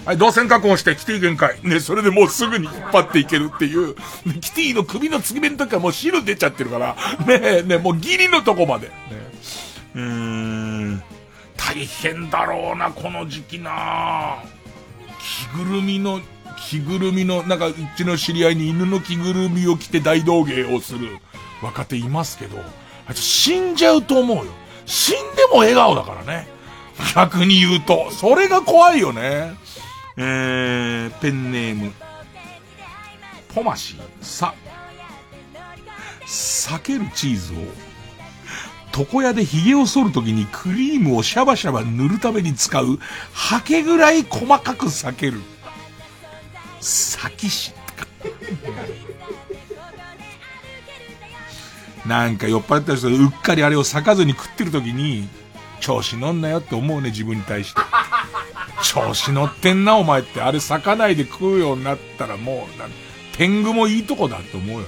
はい、動線確保してキティ限界。ね、それでもうすぐに引っ張っていけるっていう。ね、キティの首の継ぎ目の時はもう汁出ちゃってるから。ねね、もうギリのとこまで。ね、うん。大変だろうな、この時期な着ぐるみの、着ぐるみの、なんかうちの知り合いに犬の着ぐるみを着て大道芸をする若手いますけど、あいつ死んじゃうと思うよ。死んでも笑顔だからね。逆に言うと。それが怖いよね。えー、ペンネーム。ポマシー、さ。避けるチーズを、床屋で髭を剃るときにクリームをシャバシャバ塗るために使う、ハケぐらい細かく裂ける。先し。なんか酔っ払った人うっかりあれを裂かずに食ってるときに、調子乗んなよって思うね、自分に対して。調子乗ってんな、お前って。あれ裂かないで食うようになったらもう、天狗もいいとこだって思うよね。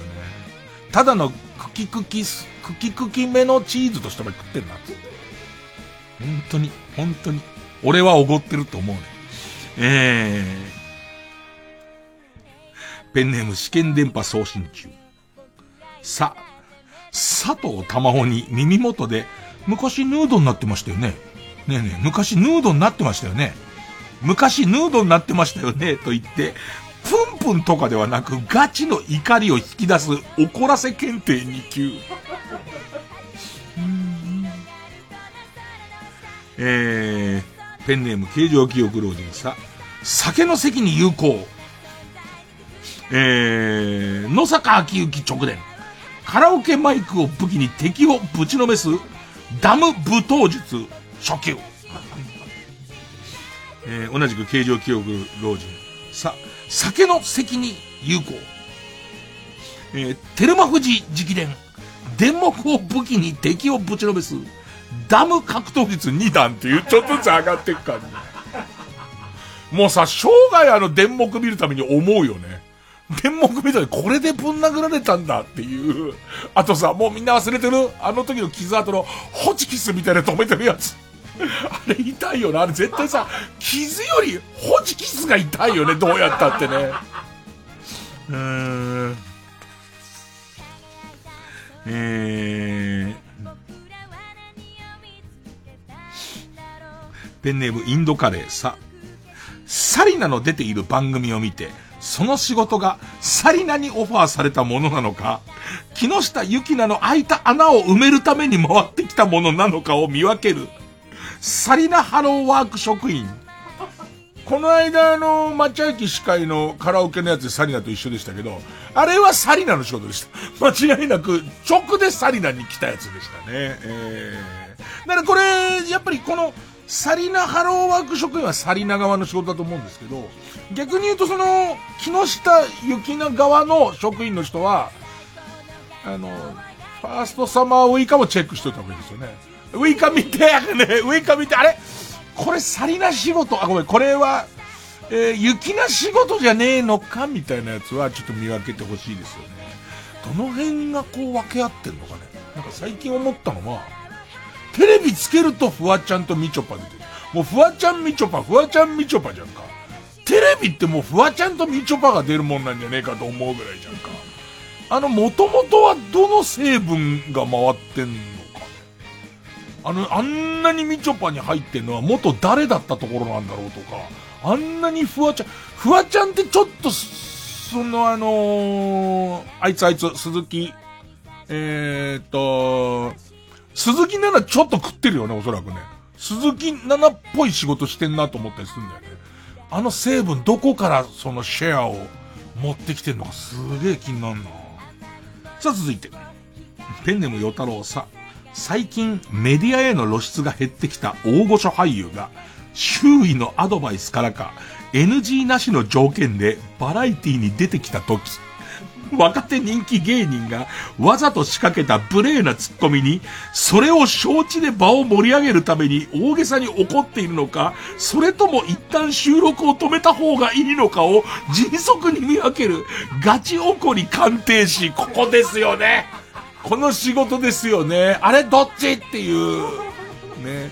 ただのクキクキす、クキクキめのチーズとしてまで食ってんな。本当に、本当に。俺はおごってると思うね。えー。ペンネーム試験電波送信中。さ、佐藤玉緒に耳元で、昔ヌードになってましたよね。ねえねえ、昔ヌードになってましたよね。昔ヌードになってましたよね。と言って、プンプンとかではなく、ガチの怒りを引き出す怒らせ検定2級。えー、ペンネーム形状記憶老人さ、酒の席に有効。えー、野坂昭之直伝。カラオケマイクを武器に敵をぶちのめす、ダム武闘術、初級。えー、同じく形状記憶老人。さ、酒の席に有効。えー、テルマ富士直伝。電目を武器に敵をぶちのめす、ダム格闘術2段っていう、ちょっとずつ上がっていく感じ。もうさ、生涯あの電目見るために思うよね。電目見たらこれでぶん殴られたんだっていう。あとさ、もうみんな忘れてるあの時の傷跡のホチキスみたいな止めてるやつ。あれ痛いよな。あれ絶対さ、傷よりホチキスが痛いよね。どうやったってね。うん。えー、ペンネームインドカレーさ。サリナの出ている番組を見て、その仕事がサリナにオファーされたものなのか、木下ゆきなの開いた穴を埋めるために回ってきたものなのかを見分ける。サリナハローワーク職員。この間あの、町駅司会のカラオケのやつでサリナと一緒でしたけど、あれはサリナの仕事でした。間違いなく、直でサリナに来たやつでしたね。えー、だからこれ、やっぱりこの、サリナハローワーク職員はサリナ側の仕事だと思うんですけど、逆に言うとその、木下ゆきな側の職員の人は、あの、ファーストサマーウイカもチェックしといた方がいいですよね。ウイカ見て、ね、ウイカ見て、あれ？これサリナ仕事、あ、ごめん、これは、えー、雪な仕事じゃねえのか？みたいなやつはちょっと見分けてほしいですよね。どの辺がこう分け合ってんのかね？なんか最近思ったのは、テレビつけるとフワちゃんとみちょぱ出てる。もうフワちゃんみちょぱ、フワちゃんみちょぱじゃんか。テレビってもうフワちゃんとみちょぱが出るもんなんじゃねえかと思うぐらいじゃんか。あの、もともとはどの成分が回ってんの？あの、あんなにみちょぱに入ってんのは元誰だったところなんだろうとか、あんなにフワちゃん、フワちゃんってちょっと、そのあのー、あいつあいつ、鈴木、えー、っと、鈴木奈々ちょっと食ってるよね、おそらくね。鈴木奈々っぽい仕事してんなと思ったりするんだよね。あの成分どこからそのシェアを持ってきてんのかすげえ気になるなさあ続いて。ペンネム与太郎さ。最近メディアへの露出が減ってきた大御所俳優が周囲のアドバイスからか NG なしの条件でバラエティに出てきた時若手人気芸人がわざと仕掛けた無礼なツッコミに、それを承知で場を盛り上げるために大げさに怒っているのか、それとも一旦収録を止めた方がいいのかを迅速に見分けるガチ怒り鑑定士、ここですよね。この仕事ですよね。あれどっち？っていう、ね。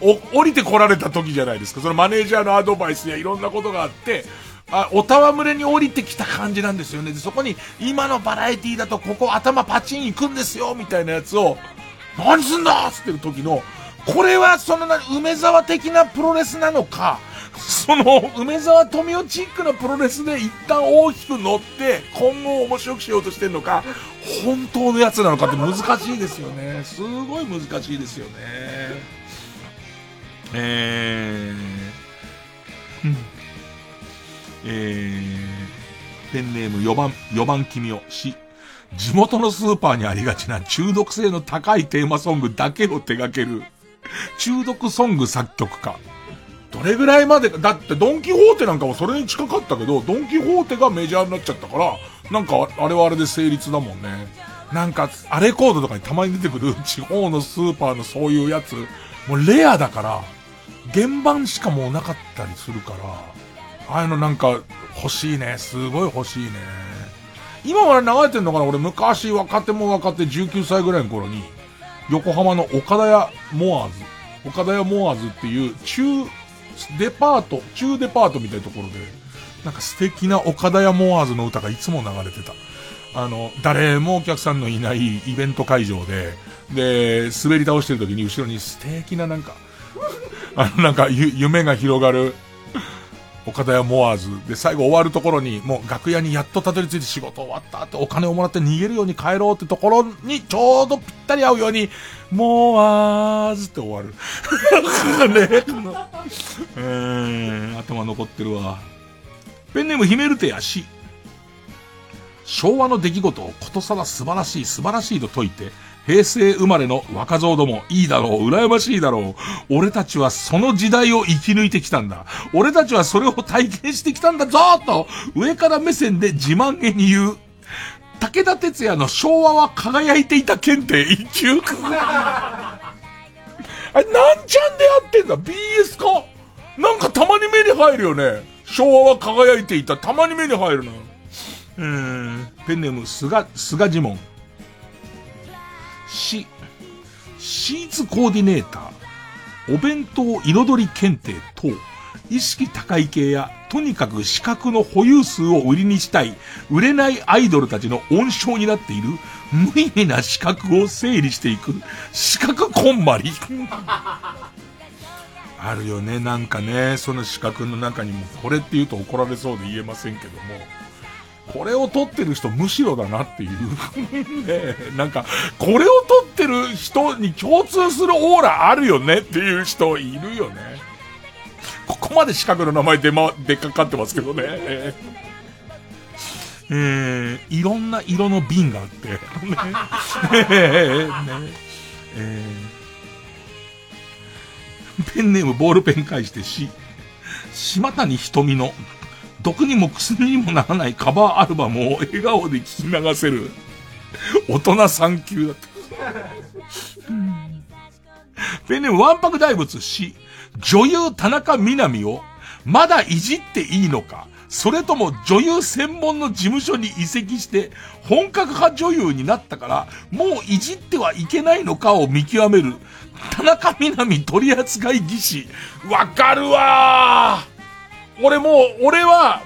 お、降りてこられた時じゃないですか。そのマネージャーのアドバイスやいろんなことがあって、あ、おたわむれに降りてきた感じなんですよね。で、そこに、今のバラエティだとここ頭パチン行くんですよ、みたいなやつを、何すんだっつってる時の、これはそのな、梅沢的なプロレスなのか、その、梅沢富美男チックなプロレスで一旦大きく乗って、今後面白くしようとしてるのか、本当のやつなのかって難しいですよね。すごい難しいですよね。えー、うんえー、ペンネーム4番、4番君をし、地元のスーパーにありがちな中毒性の高いテーマソングだけを手掛ける、中毒ソング作曲家。どれぐらいまで、だってドンキホーテなんかもそれに近かったけど、ドンキホーテがメジャーになっちゃったから、なんかあれはあれで成立だもんね。なんか、アレコードとかにたまに出てくる (laughs) 地方のスーパーのそういうやつ、もうレアだから、原版しかもうなかったりするから、ああいうのなんか欲しいね。すごい欲しいね。今まで流れてんのかな？俺昔若手も若手19歳ぐらいの頃に、横浜の岡田屋モアーズ、岡田屋モアーズっていう中デパート、中デパートみたいなところで、なんか素敵な岡田屋モアーズの歌がいつも流れてた。あの、誰もお客さんのいないイベント会場で、で、滑り倒してる時に後ろに素敵ななんか、(laughs) あのなんか夢が広がる、岡田屋モアーズ。で、最後終わるところに、もう楽屋にやっとたどり着いて仕事終わったってお金をもらって逃げるように帰ろうってところにちょうどぴったり合うように、モアーズって終わる。ね。えー、頭残ってるわ。ペンネームヒメルテやし。昭和の出来事をことさら素晴らしい素晴らしいと説いて、平成生まれの若造ども、いいだろう、羨ましいだろう。俺たちはその時代を生き抜いてきたんだ。俺たちはそれを体験してきたんだぞと、上から目線で自慢げに言う。武田鉄矢の昭和は輝いていた検定一級。(laughs) あれ、なんちゃんでやってんだ ?BS か？なんかたまに目に入るよね。昭和は輝いていた。たまに目に入るな。うーん。ペンネーム、菅、菅ジモン。し、シーツコーディネーター、お弁当彩り検定等、意識高い系や、とにかく資格の保有数を売りにしたい、売れないアイドルたちの温床になっている、無意味な資格を整理していく、資格こんまり。(laughs) あるよね、なんかね、その資格の中にも、これって言うと怒られそうで言えませんけども、これを取ってる人むしろだなっていう。(laughs) ねなんか、これを取ってる人に共通するオーラあるよねっていう人いるよね。ここまで資格の名前でま、でっかかってますけどね。えー、いろんな色の瓶があって。ねえねえーペンネームボールペン返してし、島谷瞳の毒にも薬にもならないカバーアルバムを笑顔で聞き流せる大人3級だった。ペンネームワンパク大仏し、女優田中みな実をまだいじっていいのかそれとも女優専門の事務所に移籍して本格派女優になったからもういじってはいけないのかを見極める田中みな実取扱技師。わかるわー俺もう、俺は、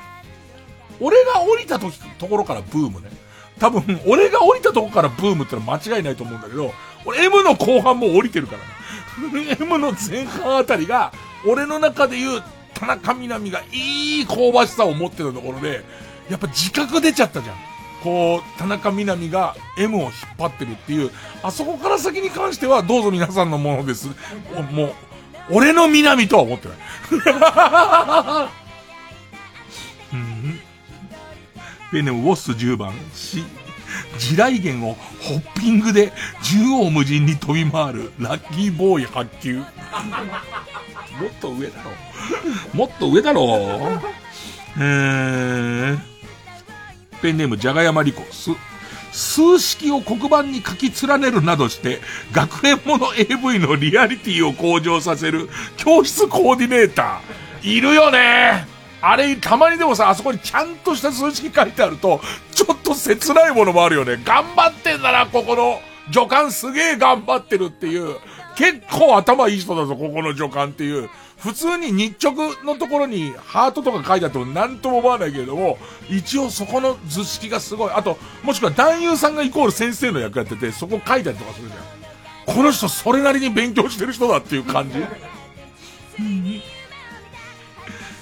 俺が降りた時、ところからブームね。多分、俺が降りたとこからブームってのは間違いないと思うんだけど、俺 M の後半も降りてるからね。M の前半あたりが、俺の中で言う田中みな実がいい香ばしさを持ってるところで、やっぱ自覚出ちゃったじゃん。こう、田中みな実が M を引っ張ってるっていう、あそこから先に関してはどうぞ皆さんのものです。もう、俺のみなみとは思ってない。ペンネームウォッス10番、し、地雷原をホッピングで縦横無尽に飛び回るラッキーボーイ発球。もっと上だろう。もっと上だろ。えー、ペンネームじゃがやまりこ、す、数式を黒板に書き連ねるなどして、学園もの AV のリアリティを向上させる教室コーディネーター。いるよねあれ、たまにでもさ、あそこにちゃんとした数式書いてあると、ちょっと切ないものもあるよね。頑張ってんだな、ここの助監すげえ頑張ってるっていう。結構頭いい人だぞ、ここの助監っていう。普通に日直のところにハートとか書いてあっても何とも思わないけれども、一応そこの図式がすごい。あと、もしくは男優さんがイコール先生の役やってて、そこ書いたりとかするじゃん。この人それなりに勉強してる人だっていう感じ。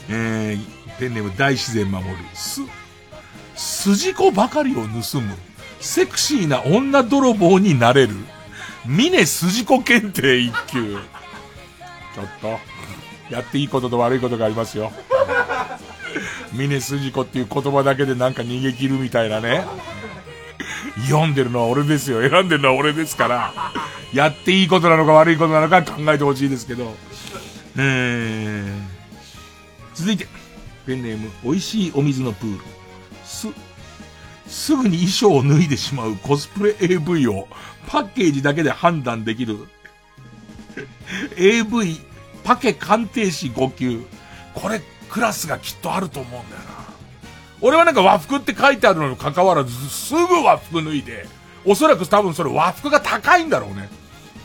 えー、ペンネーム大自然守る。す、筋子ばかりを盗む。セクシーな女泥棒になれる。峰筋子検定一級。ちょっと、やっていいことと悪いことがありますよ。峰筋子っていう言葉だけでなんか逃げ切るみたいなね。読んでるのは俺ですよ。選んでるのは俺ですから、やっていいことなのか悪いことなのか考えてほしいですけど。えー、続いて、ペンネーム、美味しいお水のプール。す、すぐに衣装を脱いでしまうコスプレ AV をパッケージだけで判断できる AV パケ鑑定士5級。これクラスがきっとあると思うんだよな。俺はなんか和服って書いてあるのに関わらずすぐ和服脱いで、おそらく多分それ和服が高いんだろうね。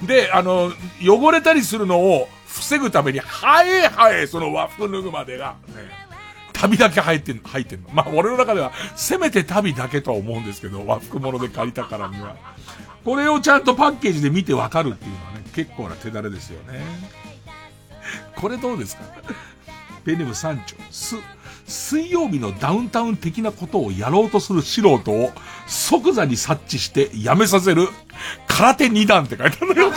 で、あの、汚れたりするのを防ぐために、はえはえその和服脱ぐまでが、ね、旅だけ入ってん、入ってんの。まあ俺の中では、せめて旅だけとは思うんですけど、和服物で借りたからには。これをちゃんとパッケージで見てわかるっていうのはね、結構な手だれですよね。これどうですか？ペンネーム三丁。す、水曜日のダウンタウン的なことをやろうとする素人を即座に察知してやめさせる空手二段って書いてあるのよ。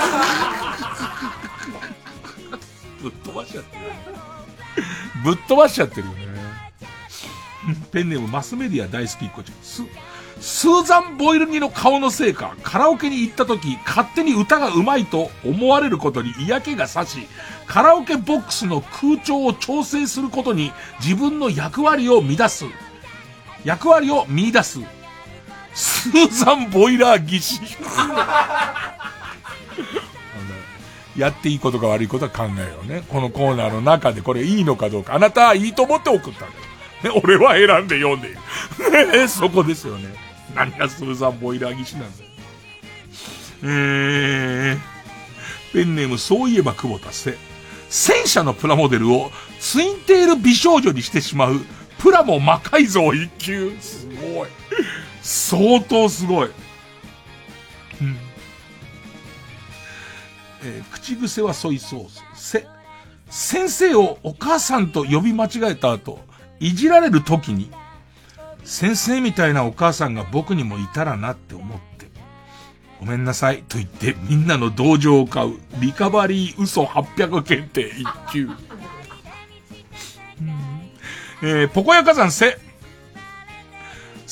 ぶっ飛ばしちゃってるよね。ペンネームマスメディア大好きっ子ちゃん。す、スーザン・ボイルニの顔のせいか、カラオケに行った時、勝手に歌が上手いと思われることに嫌気がさし、カラオケボックスの空調を調整することに自分の役割を乱す。役割を見出す。スーザン・ボイラー技師。やっていいことか悪いことは考えようね。このコーナーの中でこれいいのかどうか。あなたはいいと思って送ったんだよ。ね、俺は選んで読んでいる。ね、そこですよね。何がスーザン・ボイラー技師なんだよ。えー、ペンネームそういえば久保田瀬。戦車のプラモデルをツインテール美少女にしてしまうプラモ魔改造一級。すごい。相当すごい。うんえー口癖はソイソース。せ、先生をお母さんと呼び間違えた後、いじられる時に、先生みたいなお母さんが僕にもいたらなって思って、ごめんなさいと言ってみんなの同情を買う、リカバリー嘘800検定一級。えー、ポコヤ火山せ、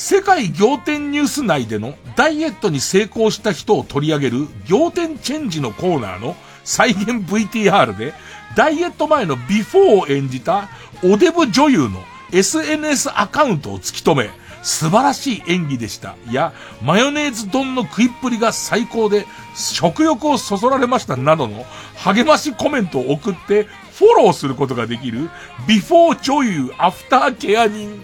世界仰天ニュース内でのダイエットに成功した人を取り上げる仰天チェンジのコーナーの再現 VTR でダイエット前のビフォーを演じたおデブ女優の SNS アカウントを突き止め素晴らしい演技でした。いや、マヨネーズ丼の食いっぷりが最高で食欲をそそられましたなどの励ましコメントを送ってフォローすることができるビフォー女優アフターケア人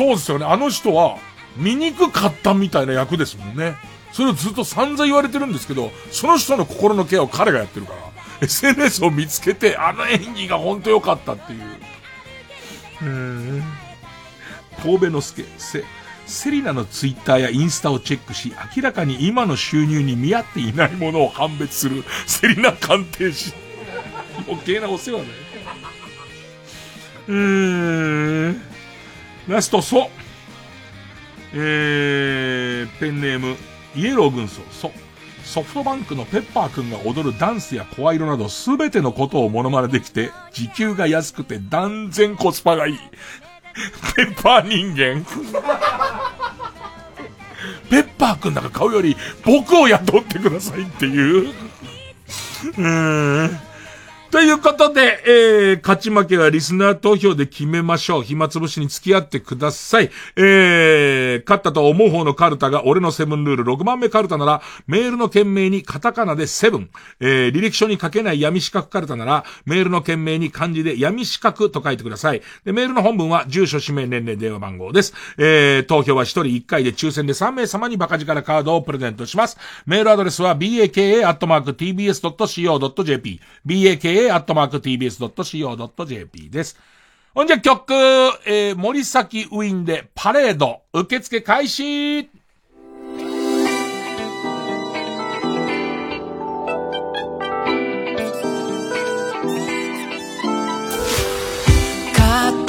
そうですよね。あの人は、醜かったみたいな役ですもんね。それをずっと散々言われてるんですけど、その人の心のケアを彼がやってるから、SNS を見つけて、あの演技が本当良かったっていう。うーん。神戸之助、せ、セリナのツイッターやインスタをチェックし、明らかに今の収入に見合っていないものを判別する、セリナ鑑定士。(laughs) 余計なお世話だよ。うーん。ラスト、ソ。えー、ペンネーム、イエロー軍曹、ソ。ソフトバンクのペッパーくんが踊るダンスや声色などすべてのことをモノマネできて、時給が安くて断然コスパがいい。ペッパー人間。ペッパーくんなんか買うより僕を雇ってくださいっていう。うーん。ということで、えー、勝ち負けはリスナー投票で決めましょう。暇つぶしに付き合ってください。えー、勝ったと思う方のカルタが俺のセブンルール6番目カルタなら、メールの件名にカタカナでセブン。えー、履歴書に書けない闇四角カルタなら、メールの件名に漢字で闇四角と書いてください。で、メールの本文は住所、氏名、年齢、電話番号です。えー、投票は1人1回で抽選で3名様にバカ力カードをプレゼントします。メールアドレスは baka.tbs.co.jp baka.tbs.co.jp です。ほんじゃ曲、えー、森崎ウィンでパレード、受付開始カー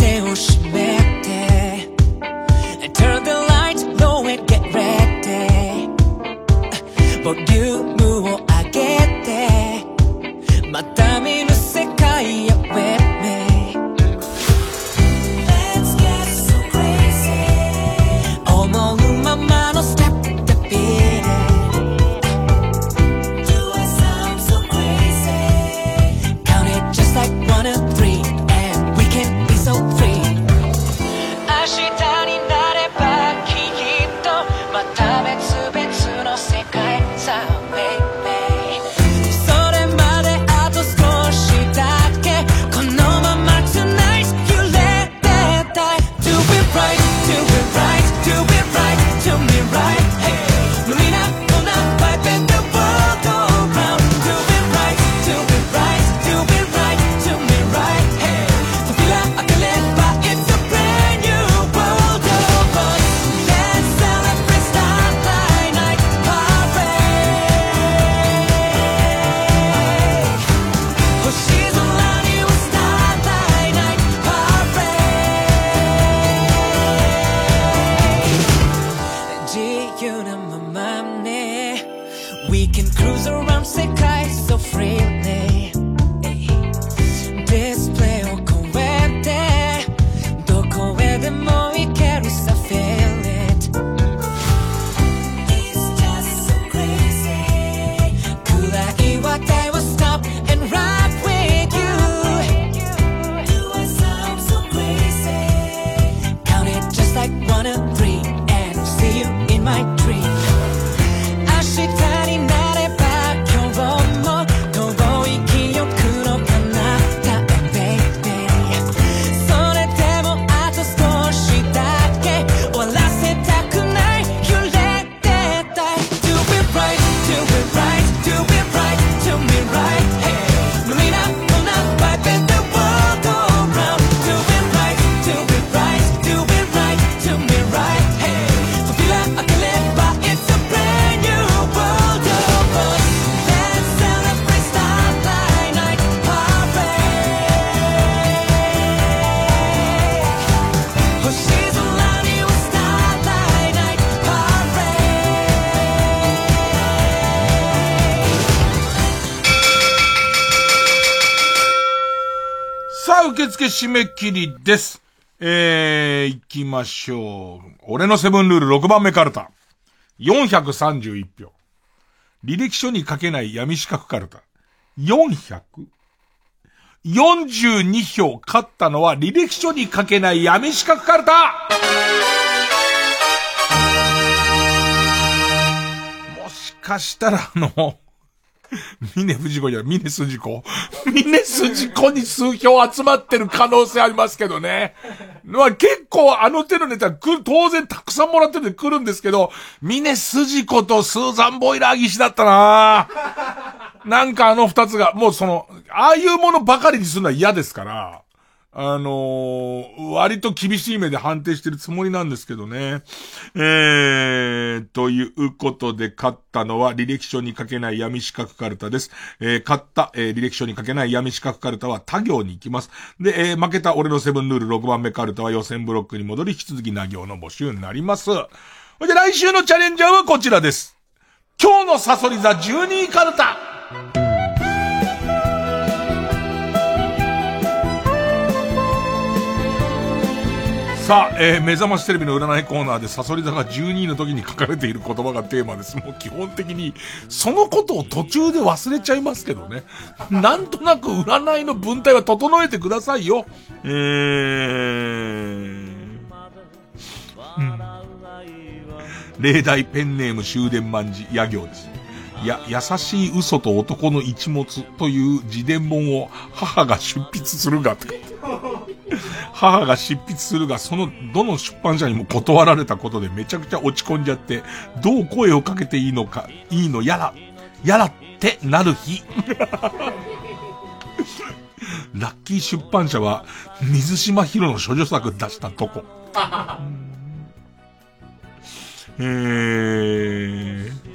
付締め切りです。えー、行きましょう。俺のセブンルール6番目カルタ。431票。履歴書に書けない闇四角カルタ。400? 42票勝ったのは履歴書に書けない闇四角カルタもしかしたらあの、峰藤子じゃない、峰筋子。峰筋子に数票集まってる可能性ありますけどね。まあ結構あの手のネタ来る、当然たくさんもらってるんで来るんですけど、峰筋子とスーザンボイラー岸だったななんかあの二つが、もうその、ああいうものばかりにするのは嫌ですから、あのー割と厳しい目で判定してるつもりなんですけどね。えー、ということで勝ったのは履歴書に書けない闇四角カルタです。えー、勝った、えー履歴書に書けない闇四角カルタは他行に行きます。で、えー負けた俺のセブンルール6番目カルタは予選ブロックに戻り、引き続きな行の募集になります。それで来週のチャレンジャーはこちらです。今日のサソリ座12位カルタさあ、えー目覚ましテレビの占いコーナーでサソリ座が12位の時に書かれている言葉がテーマです。もう基本的に、そのことを途中で忘れちゃいますけどね。なんとなく占いの文体は整えてくださいよ。えー、うん例題ペンネーム終電万事、野行です。や、優しい嘘と男の一物という自伝本を母が出筆するがって (laughs) 母が執筆するが、そのどの出版社にも断られたことでめちゃくちゃ落ち込んじゃって、どう声をかけていいのか、いいのやら、やらってなる日。(laughs) ラッキー出版社は、水島ヒロの処女作出したとこ。(laughs) えー、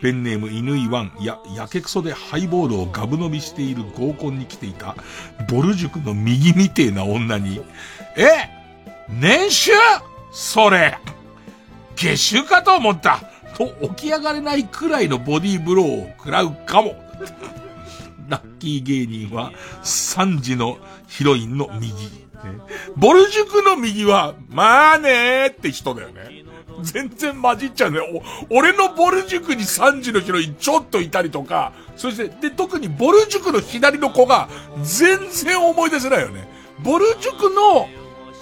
ペンネーム犬井ワン、や、やけくそでハイボールをガブ飲みしている合コンに来ていた、ボル塾の右みてえな女に、え年収？それ月収かと思ったと起き上がれないくらいのボディーブローを食らうかも。(laughs) ラッキー芸人は3時のヒロインの右。ボル塾の右は、まあねーって人だよね。(laughs) 全然混じっちゃうね。お、俺のボル塾に3時のヒロインちょっといたりとか、そして、で、特にボル塾の左の子が全然思い出せないよね。ボル塾の、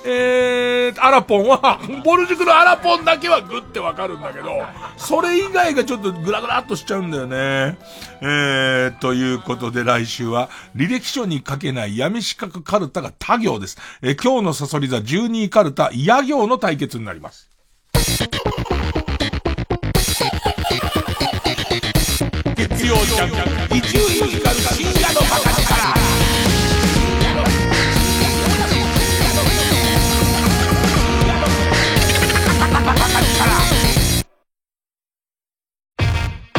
えー、アラポンは、(laughs) ボル塾のアラポンだけはグッてわかるんだけど、それ以外がちょっとグラグラっとしちゃうんだよね。えー、ということで来週は、履歴書に書けない闇四角カルタが他行です。えー今日のサソリ座12位カルタ、野行の対決になります。曜ジャンク、一流ミュージカル深夜のバカ力。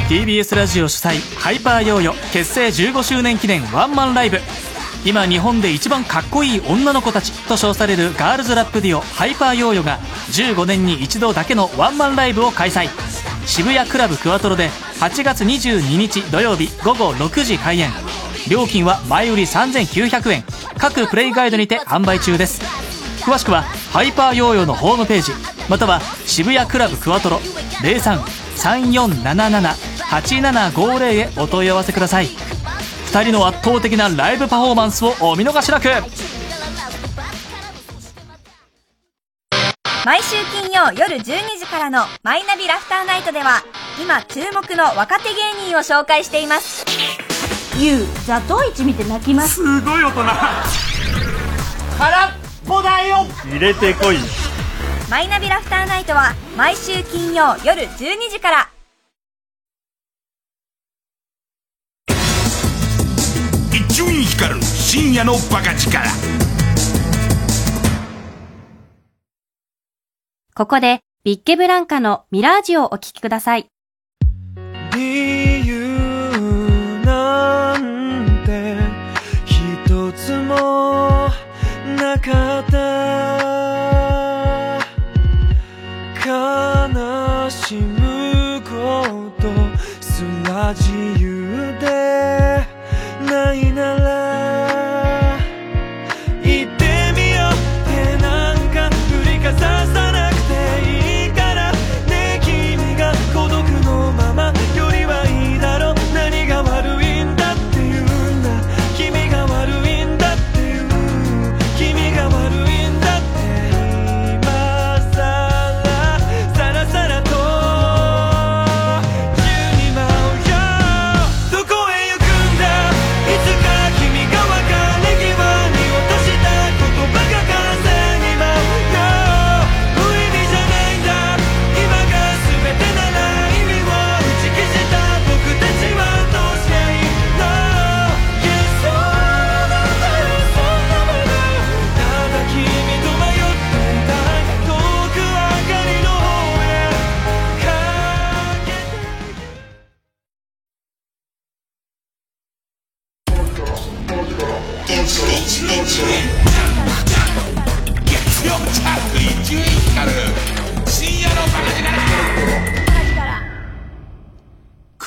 TBS ラジオ主催ハイパーヨーヨ結成15周年記念ワンマンライブ今日本で一番かっこいい女の子たちと称されるガールズラップデュオハイパーヨーヨーが15年に一度だけのワンマンライブを開催。渋谷クラブクワトロで8月22日土曜日午後6時開演。料金は前売り3900円。各プレイガイドにて販売中です。詳しくはハイパーヨーヨーのホームページ。または渋谷クラブクワトロ。0334778750へお問い合わせください。2人の圧倒的なライブパフォーマンスをお見逃しなく。毎週金曜夜12時からの「マイナビラフターナイト」では今注目の若手芸人を紹介しています。ゆうザトウイチ見て泣きます。すごい大人。空っぽだよ。入れてこい。マイナビラフターナイトは毎週金曜夜12時から伊集院光る深夜のバカ力。ここでビッケブランカのミラージュをお聴きください。理由なんて一つもなかった。悲しむことすら自由でない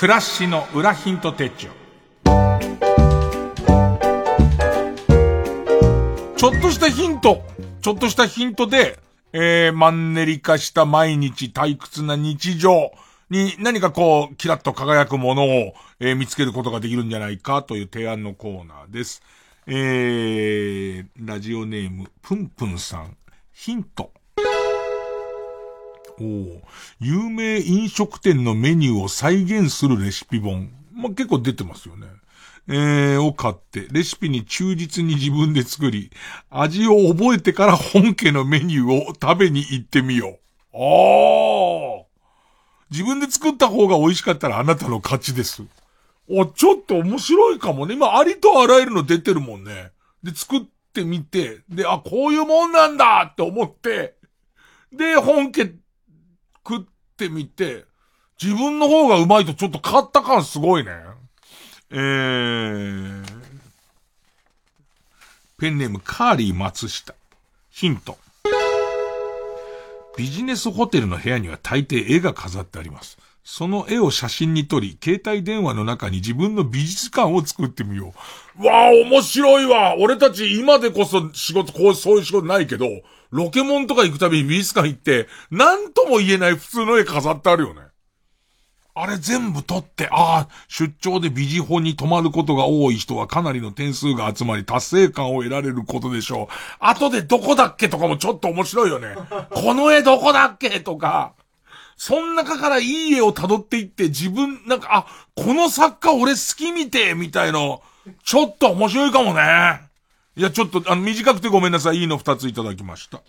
暮らしの裏ヒント手帳。ちょっとしたヒント、ちょっとしたヒントで、えー、マンネリ化した毎日退屈な日常に何かこう、キラッと輝くものを、えー見つけることができるんじゃないかという提案のコーナーです。えー、ラジオネーム、ぷんぷんさん、ヒント。お有名飲食店のメニューを再現するレシピ本。まあ、結構出てますよね。えー、を買って、レシピに忠実に自分で作り、味を覚えてから本家のメニューを食べに行ってみよう。ああ自分で作った方が美味しかったらあなたの勝ちです。お、ちょっと面白いかもね。今、ありとあらゆるの出てるもんね。で、作ってみて、で、あ、こういうもんなんだって思って、で、本家食ってみて、自分の方がうまいとちょっと変わった感すごいね。えー、ペンネームカーリー松下。ヒント。ビジネスホテルの部屋には大抵絵が飾ってあります。その絵を写真に撮り、携帯電話の中に自分の美術館を作ってみよう。わあ、面白いわ俺たち今でこそ仕事、こう、そういう仕事ないけど、ロケモンとか行くたびに美術館行って、なんとも言えない普通の絵飾ってあるよね。あれ全部撮って、ああ、出張でビジホに泊まることが多い人はかなりの点数が集まり達成感を得られることでしょう。後でどこだっけとかもちょっと面白いよね。この絵どこだっけとか、そん中からいい絵を辿っていって自分、なんか、あ、この作家俺好きみて、みたいの、ちょっと面白いかもね。いや、ちょっと、あの、短くてごめんなさい。いいの二ついただきました。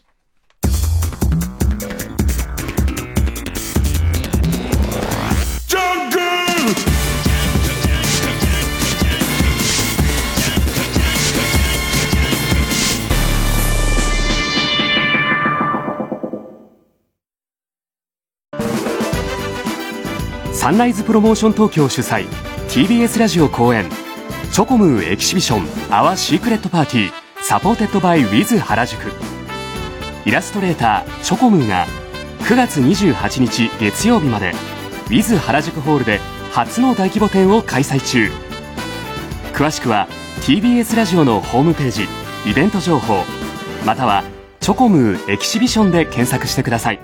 サンライズプロモーション東京主催 TBS ラジオ後援チョコムー Exhibition Our Secret Party Supported by ウィズ原宿。イラストレーターチョコムーが9月28日月曜日までウィズ原宿ホールで初の大規模展を開催中。詳しくは TBS ラジオのホームページイベント情報またはチョコムー Exhibition で検索してください。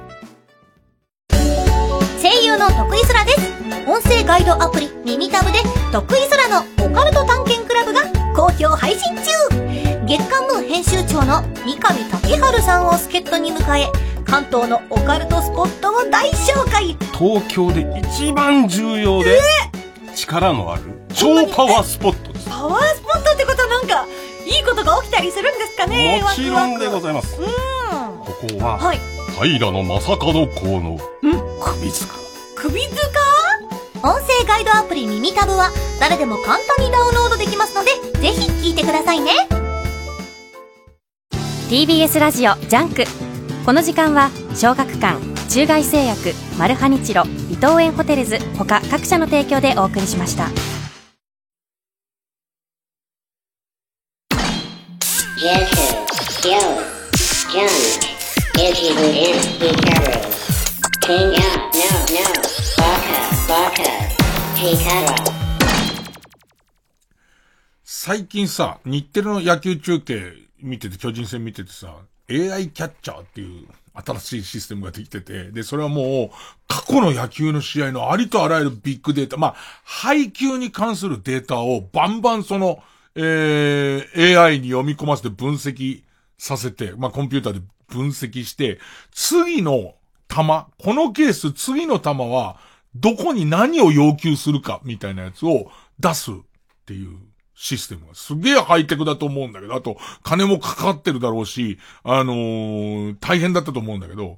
声優の徳井空です。音声ガイドアプリ耳タブで徳井空のオカルト探検クラブが好評配信中。月刊ムー編集長の三上竹春さんを助っ人に迎え関東のオカルトスポットを大紹介。東京で一番重要で力のある超パワースポットですパワースポットってことはなんかいいことが起きたりするんですかねもちろんでございまますうん。ここははい。平将門公の首塚。首塚音声ガイドアプリ耳タブは誰でも簡単にダウンロードできますのでぜひ聞いてくださいね TBS ラジオジャンクこの時間は小学館中外製薬マルハニチロ伊藤園ホテルズ他各社の提供でお送りしました out, no, no. 最近さ、日テレの野球中継見てて、巨人戦見ててさ、AI キャッチャーっていう新しいシステムができてて、で、それはもう、過去の野球の試合のありとあらゆるビッグデータ、まあ、配球に関するデータをバンバンその、えー、AI に読み込ませて分析させて、まあ、コンピューターで分析して、次の球、このケース次の球は、どこに何を要求するか、みたいなやつを出すっていうシステムがすげえハイテクだと思うんだけど、あと、金もかかってるだろうし、あのー大変だったと思うんだけど、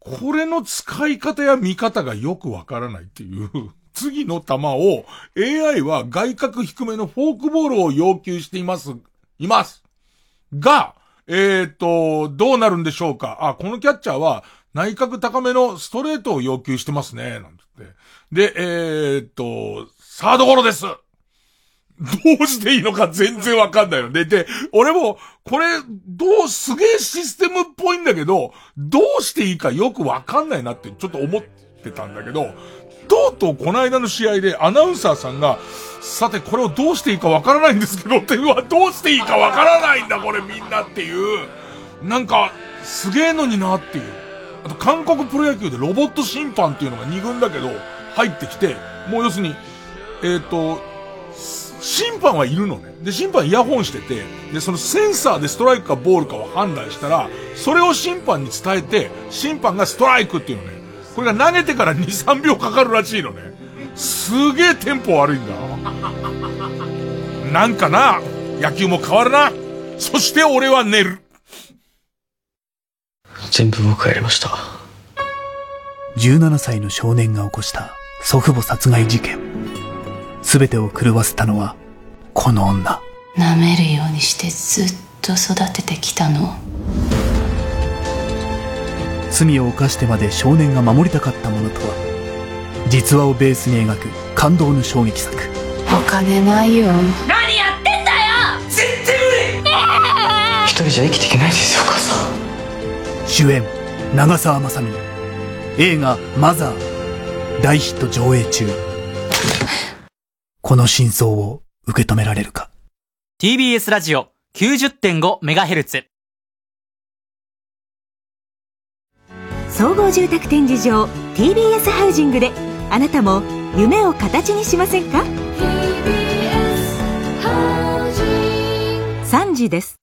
これの使い方や見方がよくわからないっていう、次の球を AI は外角低めのフォークボールを要求しています、います。が、えっ、と、どうなるんでしょうかあ、このキャッチャーは内角高めのストレートを要求してますね、なんつって。で、えっ、と、サードゴロですどうしていいのか全然わかんないので、で、俺も、これ、どう、すげえシステムっぽいんだけど、どうしていいかよくわかんないなってちょっと思ってたんだけど、とうとうこの間の試合でアナウンサーさんが、さてこれをどうしていいかわからないんですけどってうのはどうしていいかわからないんだこれみんなっていう、なんか、すげえのになっていう。あと韓国プロ野球でロボット審判っていうのが2軍だけど、入ってきて、もう要するに、えっ、と、審判はいるのね。で、審判イヤホンしてて、で、そのセンサーでストライクかボールかを判断したら、それを審判に伝えて、審判がストライクっていうのね。これが投げてから2、3秒かかるらしいのね。すげえテンポ悪いんだ。なんかな、野球も変わるな。そして俺は寝る。全部僕がやりました。17歳の少年が起こした祖父母殺害事件。すべてを狂わせたのは、この女。舐めるようにしてずっと育ててきたの罪を犯してまで少年が守りたかったものとは、実話をベースに描く感動の衝撃作。お金ないよ何やってんだよ絶対無理一人じゃ生きていけないですよ、お母さん。主演、長澤まさみ。映画、マザー。大ヒット上映中。この真相を受け止められるか？TBS ラジオ 90.5MHz 総合住宅展示場 TBS ハウジングであなたも夢を形にしませんか？3時です